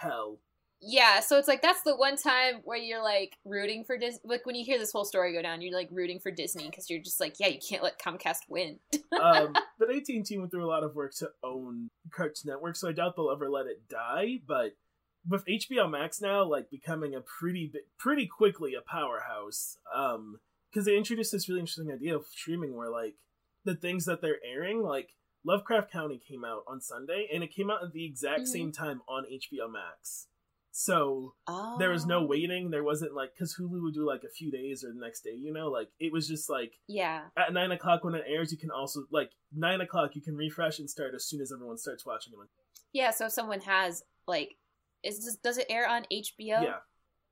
hell. Yeah, so it's like that's the one time where you're like rooting for Disney. Like when you hear this whole story go down, you're like rooting for Disney because you're just like, yeah, you can't let Comcast win. um, but AT and T went through a lot of work to own Cartoon Network, so I doubt they'll ever let it die. But with HBO Max now, like becoming a pretty, pretty quickly a powerhouse, um, because they introduced this really interesting idea of streaming where like the things that they're airing, like Lovecraft Country came out on Sunday, and it came out at the exact Mhm. same time on HBO Max. So oh. there was no waiting. There wasn't like because Hulu would do like a few days or the next day. You know, like it was just like Yeah, at nine o'clock when it airs. You can also like nine o'clock. You can refresh and start as soon as everyone starts watching it. yeah. So if someone has like, is this, does it air on HBO? Yeah,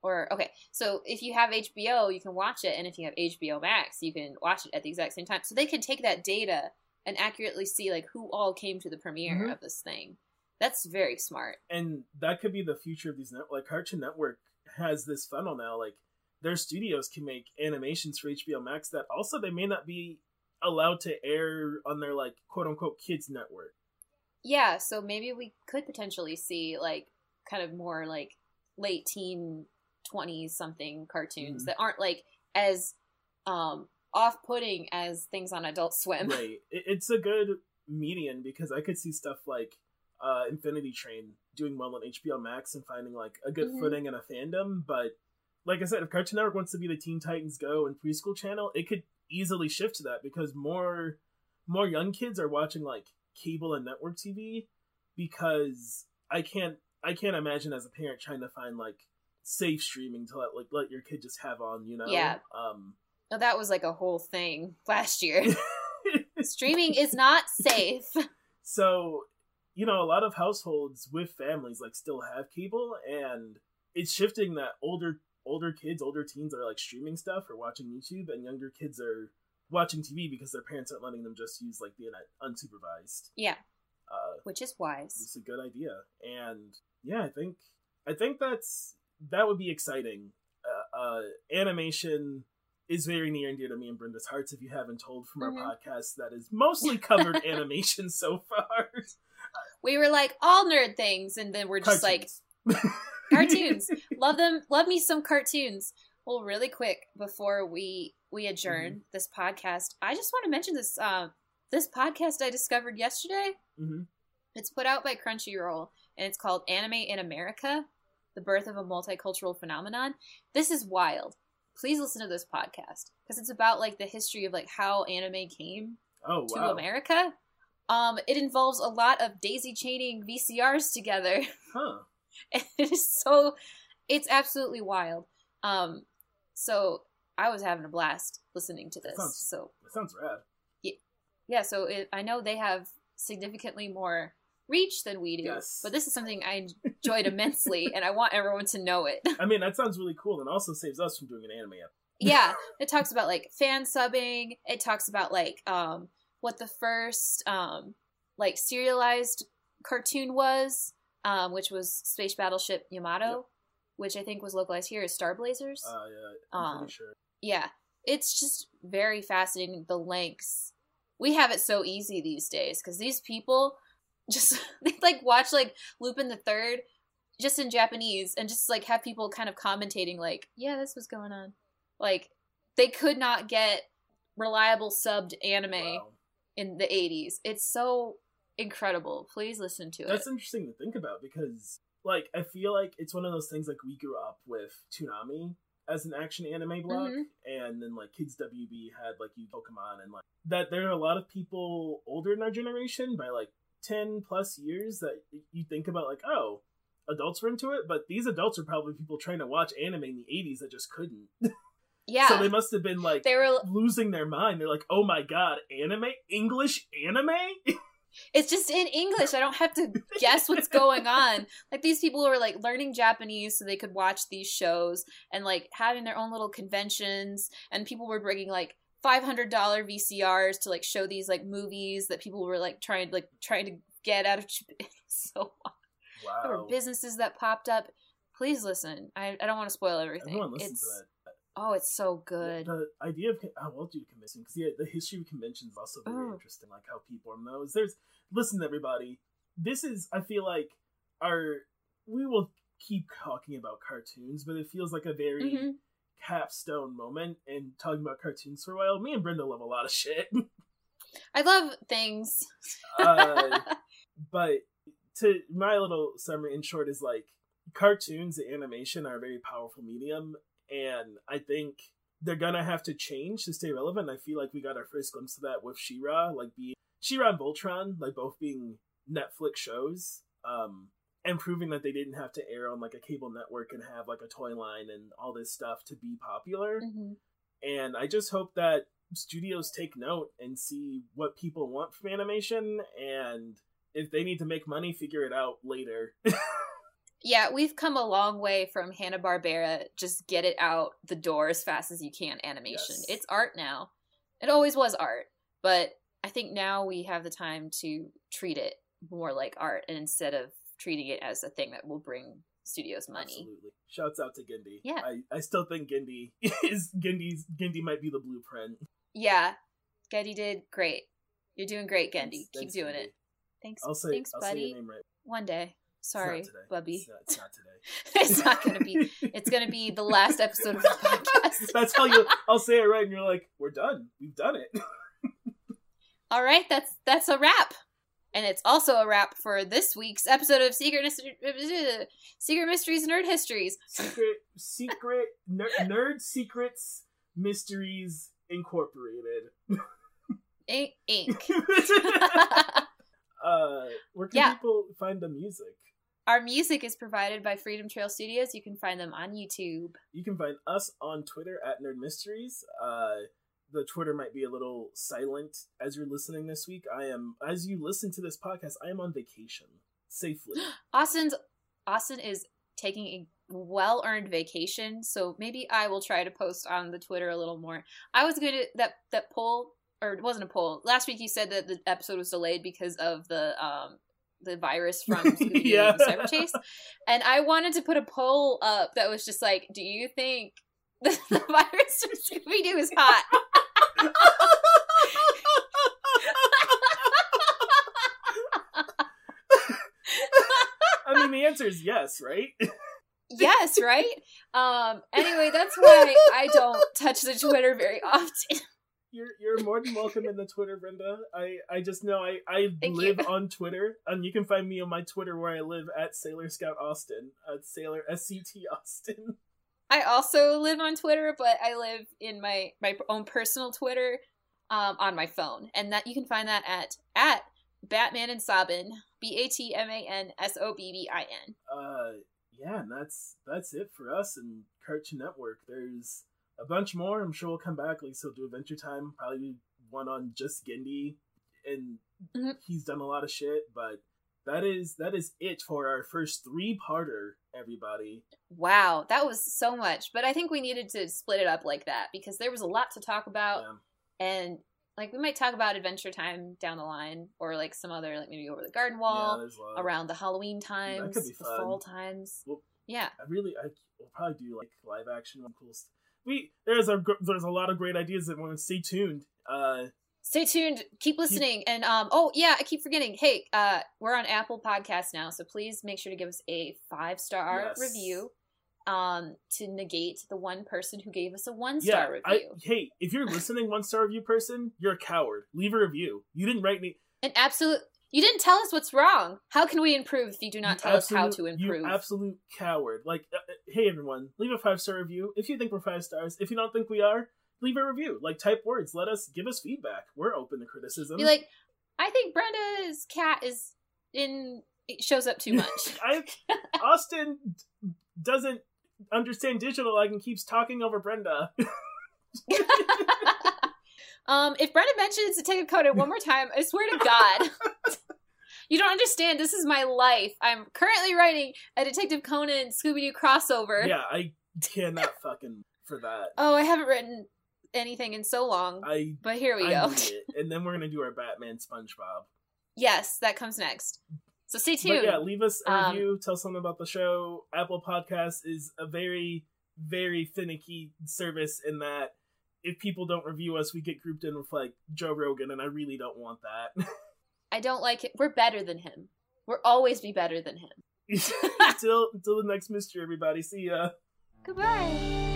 Or okay, so if you have HBO, you can watch it, and if you have HBO Max, you can watch it at the exact same time. So they can take that data and accurately see like who all came to the premiere Mhm. of this thing. That's very smart. and that could be the future of these net. Like Cartoon Network has this funnel now. Like their studios can make animations for HBO Max that also they may not be allowed to air on their like quote unquote kids network. Yeah, so maybe we could potentially see like kind of more like late teen, twenties something cartoons Mhm. that aren't like as um off-putting as things on Adult Swim. right. It's a good median because I could see stuff like uh, Infinity Train doing well on HBO Max and finding like a good Mhm. footing and a fandom. But like I said, if Cartoon Network wants to be the Teen Titans Go and preschool channel, it could easily shift to that because more more young kids are watching like cable and network TV because I can't I can't imagine as a parent trying to find like safe streaming to let like let your kid just have on, you know? Yeah. Um Oh, that was like a whole thing last year. Streaming is not safe. So, you know, a lot of households with families like still have cable and it's shifting that older older kids, older teens are like streaming stuff or watching YouTube and younger kids are watching TV because their parents aren't letting them just use like the internet unsupervised. Yeah, Uh which is wise. it's a good idea. And yeah, I think I think that's that would be exciting. Uh, uh animation is very near and dear to me and Brenda's hearts if you haven't told from our podcast that is mostly covered animation so far. We were like all nerd things, and then we're just like cartoons. love them. Love me some cartoons. Well, really quick before we we adjourn Mm-hmm. this podcast, I just want to mention this. Uh, this podcast I discovered yesterday. hmm It's put out by Crunchyroll, and it's called Anime in America: The Birth of a Multicultural Phenomenon. This is wild. Please listen to this podcast because it's about like the history of like how anime came Oh to wow! America. Um, it involves a lot of daisy chaining VCRs together. Huh? it is so it's absolutely wild um so i was having a blast listening to this Sounds- so That sounds rad. yeah yeah. so it, i know they have significantly more reach than we do Yes. but this is something i enjoyed immensely and i want everyone to know it I mean, that sounds really cool, and also saves us from doing an anime. Episode. yeah it talks about like fan subbing it talks about like um what the first um like serialized cartoon was um which was space battleship yamato Yep. which i think was localized here as star blazers Uh, yeah, I'm Um, pretty sure. yeah it's just very fascinating the lengths we have it so easy these days because these people just they like watch like lupin the third just in japanese and just like have people kind of commentating like yeah this was going on like they could not get reliable subbed anime Wow. In the 80s it's so incredible please listen to That's it That's interesting to think about because, like, I feel like it's one of those things like we grew up with Toonami as an action anime block, Mhm. and then like Kids WB had like you Pokemon, and like that. There are a lot of people older in our generation by like ten plus years that you think about like, oh, adults were into it, but these adults are probably people trying to watch anime in the 80s that just couldn't. Yeah. So they must have been like they were losing their mind. They're like, "Oh my god, anime? English anime?" it's just in English. I don't have to guess what's going on. Like these people were like learning Japanese so they could watch these shows and like having their own little conventions and people were bringing like $500 VCRs to like show these like movies that people were like trying like trying to get out of Japan. so wow. there were businesses that popped up. Please listen. I, I don't want to spoil everything. Everyone listen it's, to that. Oh, it's so good. The idea of I will do convention because yeah, the history of conventions is also very Oh. interesting. Like how people are those. There's listen, everybody. This is I feel like our we will keep talking about cartoons, but it feels like a very Mhm. capstone moment in talking about cartoons for a while. Me and Brenda love a lot of shit, I love things. uh, but to my little summary in short is like cartoons and animation are a very powerful medium and i think they're gonna have to change to stay relevant i feel like we got our first glimpse of that with She-Ra, like being She-Ra and voltron like both being netflix shows um and proving that they didn't have to air on like a cable network and have like a toy line and all this stuff to be popular Mhm. and I just hope that studios take note and see what people want from animation and if they need to make money, figure it out later. Yeah, we've come a long way from Hanna Barbera. Just get it out the door as fast as you can. Animation. Yes. It's art now. It always was art, but I think now we have the time to treat it more like art, and instead of treating it as a thing that will bring studios money. Absolutely. Shouts out to Gindi. Yeah. I, I still think Gindi is Gindy's Gindi might be the blueprint. Yeah, Getty did great. You're doing great, Gendy. Thanks- Keep thanks, doing Gindi. it. Thanks, I'll say thanks, I'll buddy. your name right. One day. Sorry. Bubby. It's not, it's not today. it's not gonna be. It's gonna be the last episode of the podcast. That's how you I'll say it right and you're like, We're done. We've done it. All right, that's that's a wrap. And it's also a wrap for this week's episode of Secret Mysteries, Secret Mysteries Nerd Histories. secret secret ner- nerd secrets mysteries incorporated Inc. Inc. uh where can Yeah. people find the music Our music is provided by Freedom Trail Studios. You can find them on YouTube. you can find us on twitter at nerd mysteries uh the twitter might be a little silent as you're listening this week i am as you listen to this podcast i am on vacation safely Austin's Austin is taking a well earned vacation, so maybe I will try to post on the Twitter a little more. I was going to that that poll or it wasn't a poll. Last week you said that the episode was delayed because of the um the virus from Yeah. and Cyber Chase. And I wanted to put a poll up that was just like, do you think the, the virus from Scooby Doo is hot? i mean the answer is yes right yes, right? Um anyway, that's why I don't touch the Twitter very often. You're you're more than welcome in the Twitter, Brenda. I I just know I I Thank live you. on Twitter, and you can find me on my Twitter where I live at Sailor Scout Austin, at Sailor S C T Austin. I also live on Twitter, but I live in my my own personal Twitter um, on my phone, and that you can find that at at Batman and Sabin, B A T M A N S O B B I N. Uh, yeah, and that's that's it for us and Cartoon Network. There's a bunch more. I'm sure we'll come back. Lisa will do Adventure Time. Probably one on just Gendy, and Mhm. he's done a lot of shit. But that is that is it for our first three parter. Everybody, Wow, that was so much, but I think we needed to split it up like that because there was a lot to talk about, Um, and like we might talk about Adventure Time down the line, or like some other like maybe over the garden wall lot. around the Halloween times, could be the fall times. Well, Yeah, I really, I will probably do like live action one cool. St- we there's a there's a lot of great ideas that want to stay tuned. Uh, stay tuned keep listening and um oh yeah i keep forgetting hey uh we're on apple Podcasts now so please make sure to give us a five star Yes. review um to negate the one person who gave us a one star yeah, star I, hey, if you're listening, one star review person, you're a coward. Leave a review. You didn't write me. an absolute you didn't tell us what's wrong how can we improve if you do not you tell us how to improve You absolute coward. Like, uh, uh, hey everyone, leave a five star review if you think we're five stars. If you don't think we are, leave a review. Like, type words. Let us give us feedback. We're open to criticism. be like i think brenda's cat is in It shows up too much. I Austin doesn't understand digital like and keeps talking over Brenda. um, if Brenda mentions the Detective Conan one more time, I swear to God. you don't understand. This is my life. I'm currently writing a Detective Conan Scooby Doo crossover. Yeah, I cannot fucking for that. Oh, I haven't written anything in so long. I but here we I go. And then we're gonna do our Batman SpongeBob. Yes, that comes next. So stay tuned. But yeah, leave us a Um, review. Tell something about the show. Apple Podcast is a very, very finicky service in that if people don't review us, we get grouped in with like Joe Rogan, and I really don't want that. I don't like it. We're better than him. We'll always be better than him. until until the next mystery, everybody. See ya. Goodbye.